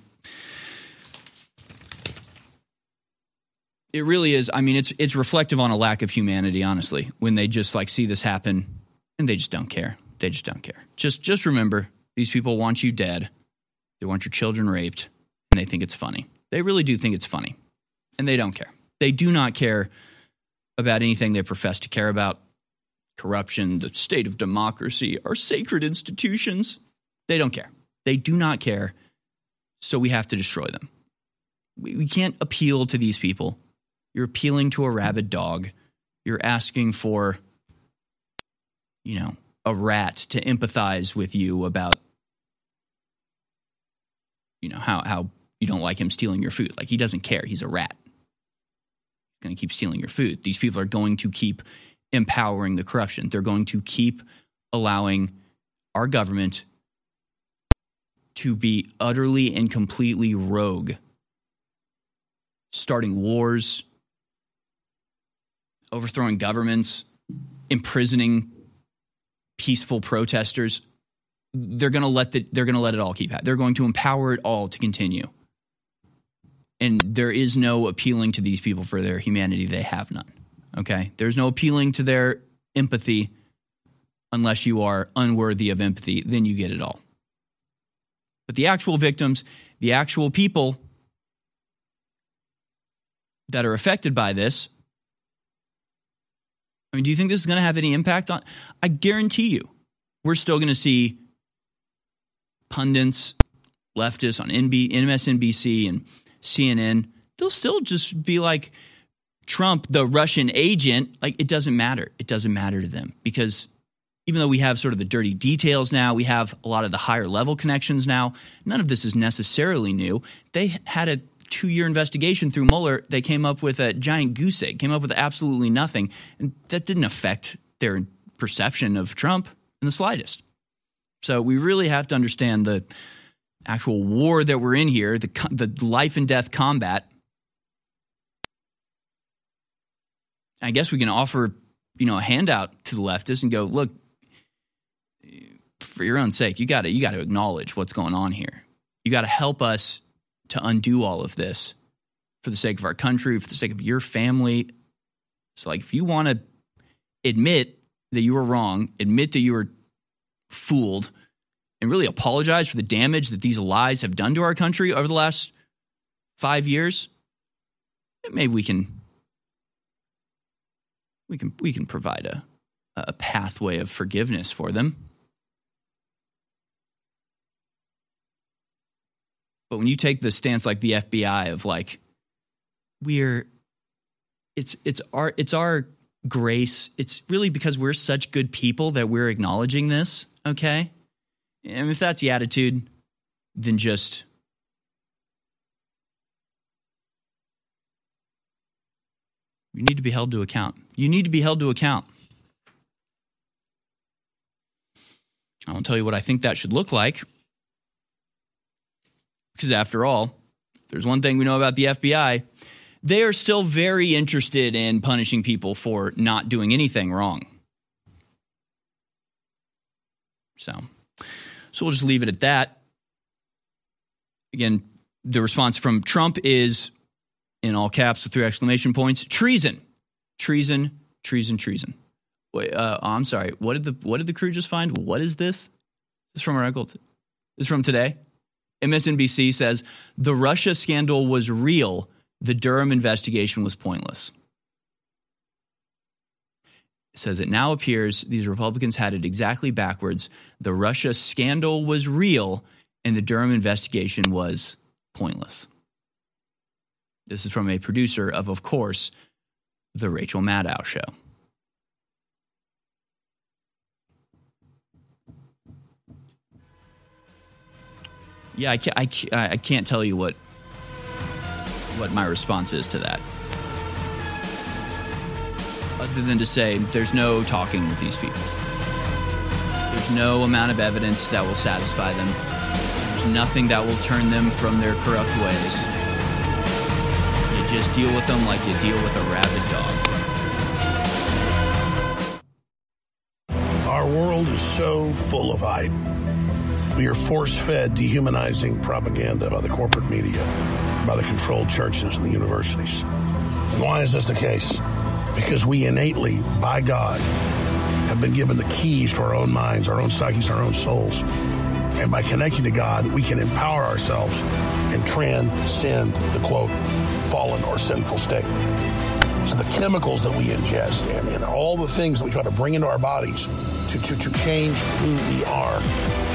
[SPEAKER 16] it really is. I mean, it's it's reflective on a lack of humanity, honestly, when they just like see this happen and they just don't care. they just don't care. Just just remember, these people want you dead. They want your children raped, and they think it's funny. They really do think it's funny, and they don't care. They do not care about anything they profess to care about. Corruption, the state of democracy, our sacred institutions. They don't care. They do not care. So we have to destroy them. We, we can't appeal to these people. You're appealing to a rabid dog. You're asking for, you know, a rat to empathize with you about, you know, how, how you don't like him stealing your food. Like he doesn't care. He's a rat. He's going to keep stealing your food. These people are going to keep empowering the corruption. They're going to keep allowing our government to be utterly and completely rogue, starting wars, overthrowing governments, imprisoning peaceful protesters. They're going to let the, they're going to let it all keep happening. They're going to empower it all to continue. And there is no appealing to these people for their humanity. They have none. Okay? There's no appealing to their empathy unless you are unworthy of empathy. Then you get it all. But the actual victims, the actual people that are affected by this, I mean, do you think this is going to have any impact on? I guarantee you, we're still going to see pundits, leftists on NB, MSNBC and CNN. They'll still just be like Trump, the Russian agent. Like it doesn't matter. It doesn't matter to them because even though we have sort of the dirty details now, we have a lot of the higher level connections now. None of this is necessarily new. They had a two year investigation through Mueller. They came up with a giant goose egg, came up with absolutely nothing. And that didn't affect their perception of Trump in the slightest. So we really have to understand the actual war that we're in here, the, the life and death combat. I guess we can offer, you know, a handout to the leftists and go, look, for your own sake, you got to you got to acknowledge what's going on here. You got to help us to undo all of this for the sake of our country, for the sake of your family. So, like, if you want to admit that you were wrong, admit that you were fooled, and really apologize for the damage that these lies have done to our country over the last five years, maybe we can we can we can provide a a pathway of forgiveness for them. But when you take the stance like the FBI of like, we're, it's it's our it's our grace. It's really because we're such good people that we're acknowledging this. Okay, and if that's the attitude, then just you need to be held to account. You need to be held to account. I won't tell you what I think that should look like. Because after all, there's one thing we know about the FBI. They are still very interested in punishing people for not doing anything wrong. So, so we'll just leave it at that. Again, the response from Trump is in all caps with three exclamation points treason, treason, treason, treason. Wait, uh, oh, I'm sorry. What did the what did the crew just find? What is this? This is from our article. This is from today. MSNBC says the Russia scandal was real. The Durham investigation was pointless. It says it now appears these Republicans had it exactly backwards. The Russia scandal was real, and the Durham investigation was pointless. This is from a producer of, of course, the Rachel Maddow show. yeah, I can't, I I can't tell you what what my response is to that. Other than to say, there's no talking with these people. There's no amount of evidence that will satisfy them. There's nothing that will turn them from their corrupt ways. Just deal with them like you deal with a rabid
[SPEAKER 7] dog. Our world is so full of hype we are force fed dehumanizing propaganda by the corporate media, by the controlled churches and the universities. And why is this the case? Because we innately, by God, have been given the keys to our own minds, our own psyches, our own souls. And by connecting to God, we can empower ourselves and transcend the quote, fallen or sinful state. So the chemicals that we ingest and, and all the things that we try to bring into our bodies to, to, to change who we are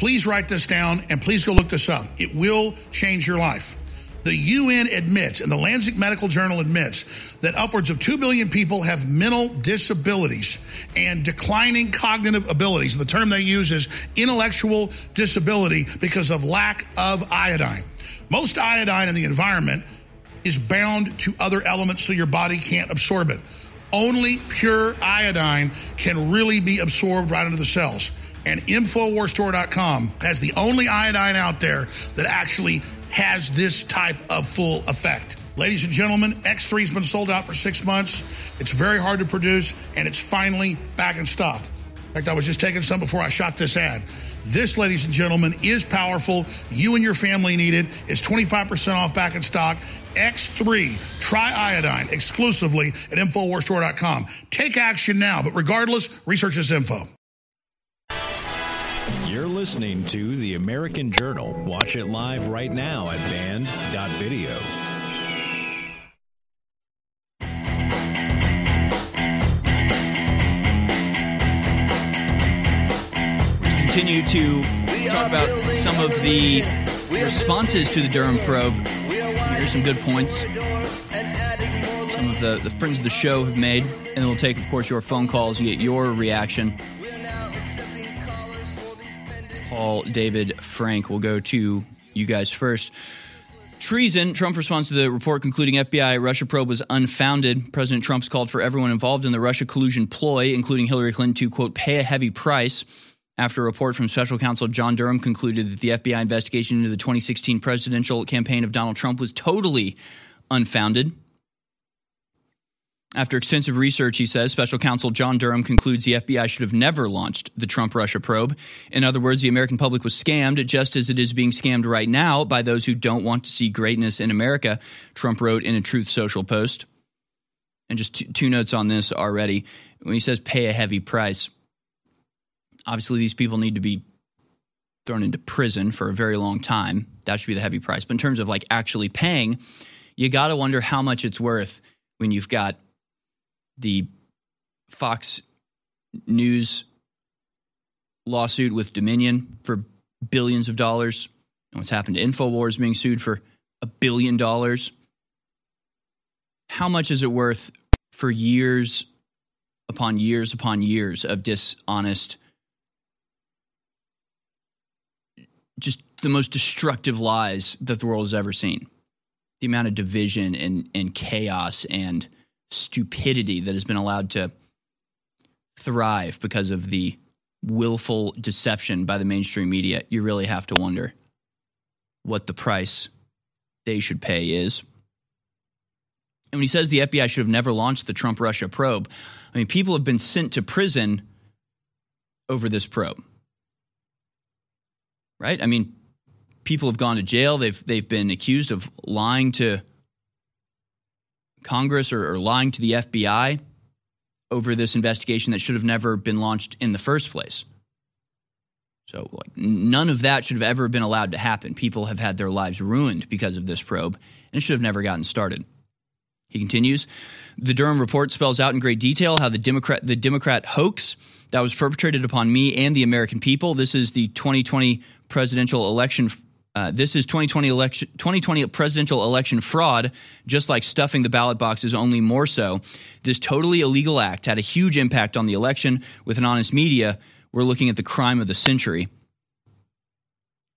[SPEAKER 7] Please write this down and please go look this up. It will change your life. The UN admits, and the Lancet Medical Journal admits, that upwards of 2 billion people have mental disabilities and declining cognitive abilities. The term they use is intellectual disability because of lack of iodine. Most iodine in the environment is bound to other elements so your body can't absorb it. Only pure iodine can really be absorbed right into the cells. And InfoWarsStore.com has the only iodine out there that actually has this type of full effect. Ladies and gentlemen, X3 has been sold out for six months. It's very hard to produce, and it's finally back in stock. In fact, I was just taking some before I shot this ad. This, ladies and gentlemen, is powerful. You and your family need it. It's 25% off back in stock. X3 Triiodine exclusively at InfoWarsStore.com. Take action now, but regardless, research this info.
[SPEAKER 4] You're listening to The American Journal. Watch it live right now at band.video.
[SPEAKER 16] We continue to talk about some of the responses to the Durham probe. Here's some good points. Some of the, the friends of the show have made, and then we'll take, of course, your phone calls, you get your reaction. Paul, David, Frank, we'll go to you guys first. Treason. Trump responds to the report concluding FBI Russia probe was unfounded. President Trump's called for everyone involved in the Russia collusion ploy, including Hillary Clinton, to, quote, pay a heavy price after a report from special counsel John Durham concluded that the FBI investigation into the 2016 presidential campaign of Donald Trump was totally unfounded. After extensive research, he says, special counsel John Durham concludes the FBI should have never launched the Trump Russia probe. In other words, the American public was scammed just as it is being scammed right now by those who don't want to see greatness in America, Trump wrote in a Truth Social post. And just two, two notes on this already. When he says pay a heavy price, Obviously, these people need to be thrown into prison for a very long time. That should be the heavy price. But in terms of like actually paying, you got to wonder how much it's worth when you've got the Fox News lawsuit with Dominion for billions of dollars. And what's happened to InfoWars being sued for a billion dollars. How much is it worth for years upon years upon years of dishonest just the most destructive lies that the world has ever seen. The amount of division and, and chaos and stupidity that has been allowed to thrive because of the willful deception by the mainstream media, you really have to wonder what the price they should pay is. And when he says the FBI should have never launched the Trump Russia probe, I mean, people have been sent to prison over this probe right? I mean, people have gone to jail. They've they've been accused of lying to Congress or, or lying to the FBI over this investigation that should have never been launched in the first place. So, like, none of that should have ever been allowed to happen. People have had their lives ruined because of this probe, and it should have never gotten started. He continues, the Durham report spells out in great detail how the Democrat the Democrat hoax that was perpetrated upon me and the American people. This is the 2020 presidential election. Uh, this is 2020 election 2020 presidential election fraud, just like stuffing the ballot boxes, only more so. This totally illegal act had a huge impact on the election. With an honest media, we're looking at the crime of the century.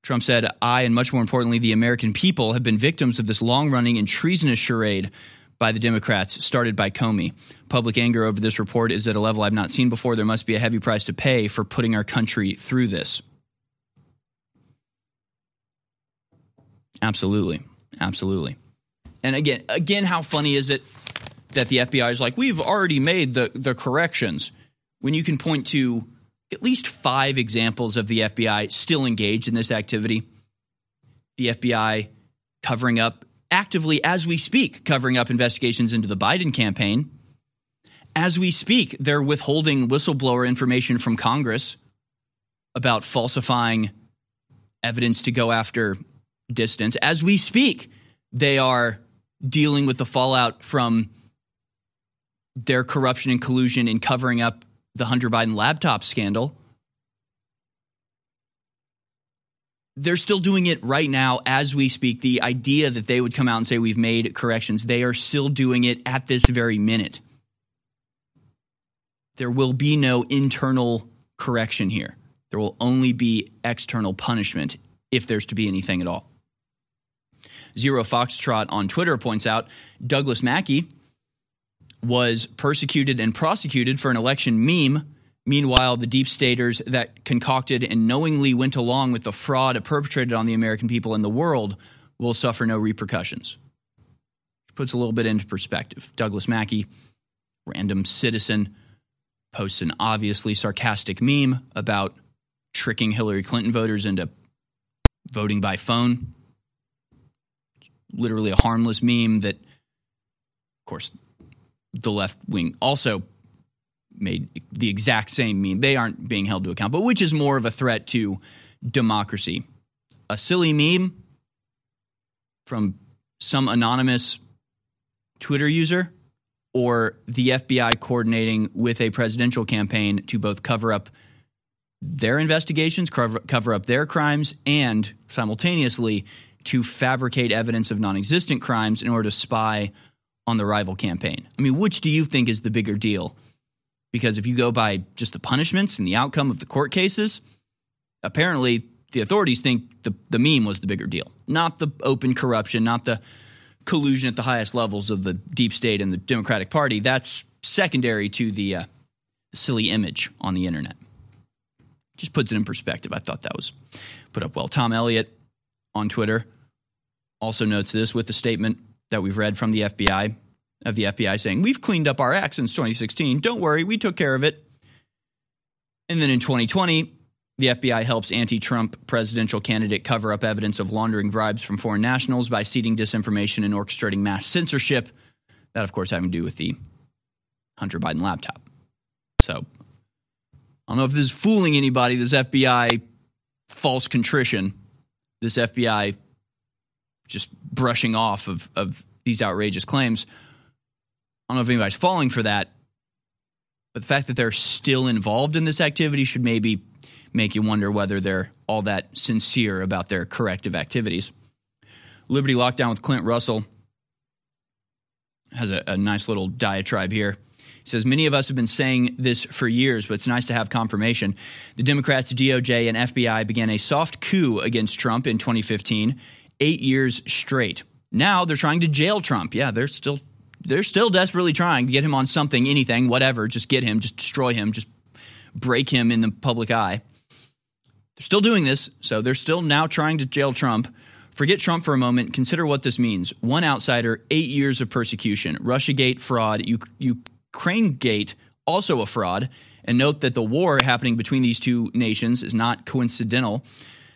[SPEAKER 16] Trump said, I, and much more importantly, the American people, have been victims of this long running and treasonous charade by the Democrats, started by Comey. Public anger over this report is at a level I've not seen before. There must be a heavy price to pay for putting our country through this. Absolutely. Absolutely. And again, again, how funny is it that the FBI is like, we've already made the, the corrections when you can point to at least five examples of the FBI still engaged in this activity? The FBI covering up actively as we speak, covering up investigations into the Biden campaign. As we speak, they're withholding whistleblower information from Congress about falsifying evidence to go after distance. As we speak, they are dealing with the fallout from their corruption and collusion in covering up the Hunter Biden laptop scandal. They're still doing it right now as we speak. The idea that they would come out and say we've made corrections, they are still doing it at this very minute. There will be no internal correction here. There will only be external punishment if there's to be anything at all. Zero Foxtrot on Twitter points out Douglas Mackey was persecuted and prosecuted for an election meme. Meanwhile, the deep staters that concocted and knowingly went along with the fraud perpetrated on the American people and the world will suffer no repercussions. Puts a little bit into perspective. Douglas Mackey, random citizen, posts an obviously sarcastic meme about tricking Hillary Clinton voters into voting by phone literally a harmless meme that, of course, the left wing also made the exact same meme. They aren't being held to account, but which is more of a threat to democracy? A silly meme from some anonymous Twitter user or the FBI coordinating with a presidential campaign to both cover up their investigations, cover, cover up their crimes, and simultaneously to fabricate evidence of non existent crimes in order to spy on the rival campaign. I mean, which do you think is the bigger deal? Because if you go by just the punishments and the outcome of the court cases, apparently the authorities think the, the meme was the bigger deal, not the open corruption, not the collusion at the highest levels of the deep state and the Democratic Party. That's secondary to the uh, silly image on the internet. Just puts it in perspective. I thought that was put up well. Tom Elliott on Twitter also notes this with the statement that we've read from the FBI of the FBI saying, We've cleaned up our act since 2016. Don't worry, we took care of it. And then in 2020, the FBI helps anti Trump presidential candidate cover up evidence of laundering bribes from foreign nationals by seeding disinformation and orchestrating mass censorship. That, of course, having to do with the Hunter Biden laptop. So I don't know if this is fooling anybody, this FBI false contrition this FBI just brushing off of, of these outrageous claims. I don't know if anybody's falling for that, but the fact that they're still involved in this activity should maybe make you wonder whether they're all that sincere about their corrective activities. Liberty Lockdown with Clint Russell has a, a nice little diatribe here. He says, Many of us have been saying this for years, but it's nice to have confirmation. The Democrats, DOJ, and FBI began a soft coup against Trump in 2015, eight years straight. Now they're trying to jail Trump. Yeah, they're still they're still desperately trying to get him on something, anything, whatever. Just get him, just destroy him, just break him in the public eye. They're still doing this, so they're still now trying to jail Trump. Forget Trump for a moment. Consider what this means. One outsider, eight years of persecution, Russiagate fraud. Ukraine Gate, also a fraud. And note that the war happening between these two nations is not coincidental.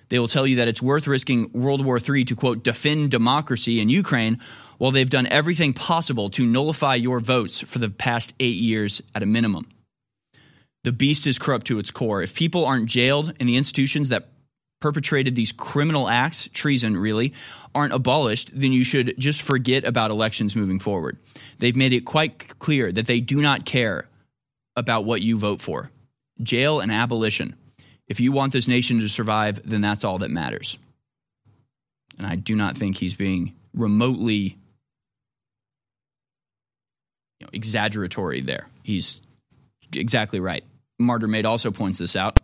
[SPEAKER 16] They will tell you that it's worth risking World War III to, quote, defend democracy in Ukraine while they've done everything possible to nullify your votes for the past eight years at a minimum. The beast is corrupt to its core. If people aren't jailed and the institutions that perpetrated these criminal acts, treason really, aren't abolished, then you should just forget about elections moving forward. They've made it quite clear that they do not care about what you vote for. Jail and abolition. If you want this nation to survive, then that's all that matters. And I do not think he's being remotely you know, exaggeratory there. He's exactly right. Martyr Made also points this out,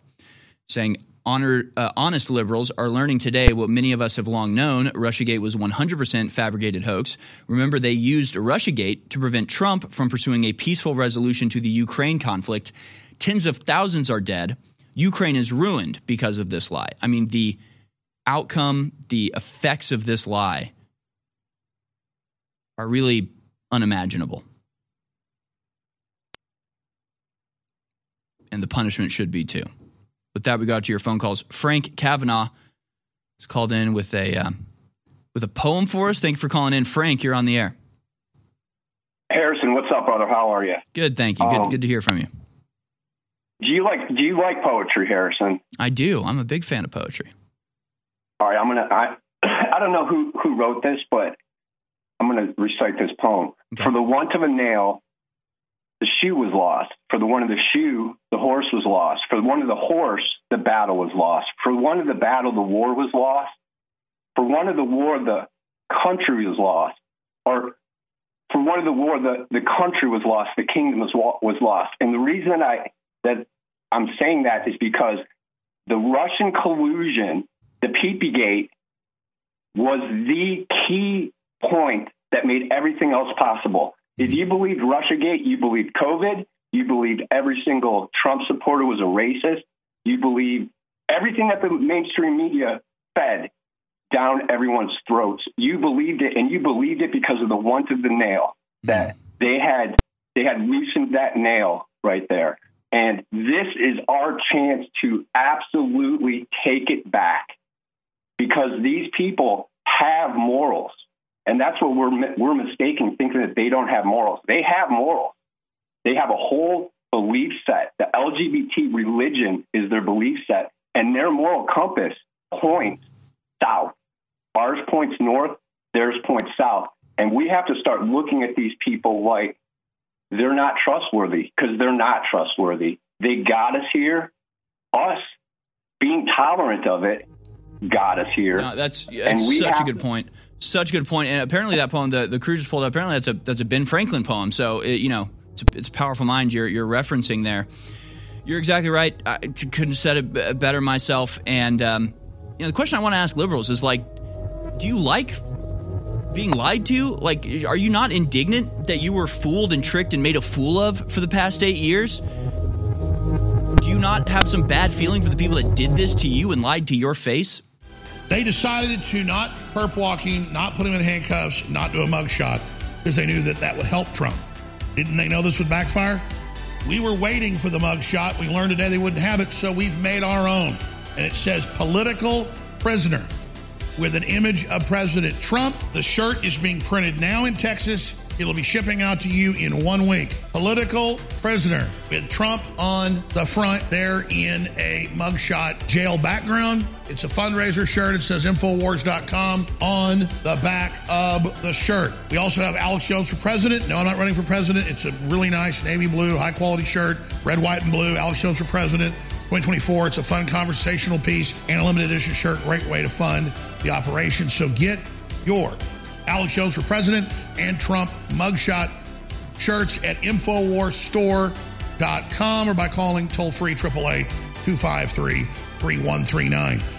[SPEAKER 16] saying Honor, uh, honest liberals are learning today what many of us have long known Russiagate was 100% fabricated hoax. Remember, they used Russiagate to prevent Trump from pursuing a peaceful resolution to the Ukraine conflict. Tens of thousands are dead. Ukraine is ruined because of this lie. I mean, the outcome, the effects of this lie are really unimaginable. And the punishment should be too. With that, we got to your phone calls. Frank Kavanaugh is called in with a um, with a poem for us. Thank you for calling in, Frank. You're on the air.
[SPEAKER 27] Harrison, what's up, brother? How are you?
[SPEAKER 16] Good, thank you. Good,
[SPEAKER 27] Um,
[SPEAKER 16] good to hear from you.
[SPEAKER 27] Do you like Do you like poetry, Harrison?
[SPEAKER 16] I do. I'm a big fan of poetry.
[SPEAKER 27] All right, I'm gonna. I I don't know who who wrote this, but I'm gonna recite this poem. For the want of a nail, the shoe was lost. For the want of the shoe, the horse was lost. For the want of the horse, the battle was lost. For the want of the battle, the war was lost. For one of the war, the country was lost. Or for one of the war, the, the country was lost. The kingdom was was lost. And the reason I that I'm saying that is because the Russian collusion, the Peepee Gate, was the key point that made everything else possible. If you believed Russiagate, you believed COVID, you believed every single Trump supporter was a racist, you believed everything that the mainstream media fed down everyone's throats. You believed it, and you believed it because of the want of the nail that mm-hmm. they had. They had loosened that nail right there, and this is our chance to absolutely take it back because these people have morals, and that's what we're we're mistaken thinking that they don't have morals. They have morals. They have a whole belief set. The LGBT religion is their belief set, and their moral compass points south. Ours points north, theirs points south. And we have to start looking at these people like they're not trustworthy because they're not trustworthy. They got us here. Us being tolerant of it got us here.
[SPEAKER 16] No, that's, that's such a good point. Such a good point. And apparently, that poem, the the crew just pulled up. Apparently, that's a that's a Ben Franklin poem. So it, you know, it's a, it's a powerful mind you're you're referencing there. You're exactly right. I couldn't have said it better myself. And um, you know, the question I want to ask liberals is like, do you like being lied to? Like, are you not indignant that you were fooled and tricked and made a fool of for the past eight years? Do you not have some bad feeling for the people that did this to you and lied to your face?
[SPEAKER 7] They decided to not perp walking, not put him in handcuffs, not do a mugshot because they knew that that would help Trump. Didn't they know this would backfire? We were waiting for the mugshot. We learned today they wouldn't have it, so we've made our own. And it says political prisoner with an image of President Trump. The shirt is being printed now in Texas. It'll be shipping out to you in one week. Political prisoner with Trump on the front there in a mugshot jail background. It's a fundraiser shirt. It says Infowars.com on the back of the shirt. We also have Alex Jones for president. No, I'm not running for president. It's a really nice navy blue, high quality shirt, red, white, and blue. Alex Jones for president. 2024. It's a fun conversational piece and a limited edition shirt. Great way to fund the operation. So get your Alex Jones for President and Trump mugshot shirts at InfoWarsStore.com or by calling toll free 888 253 3139.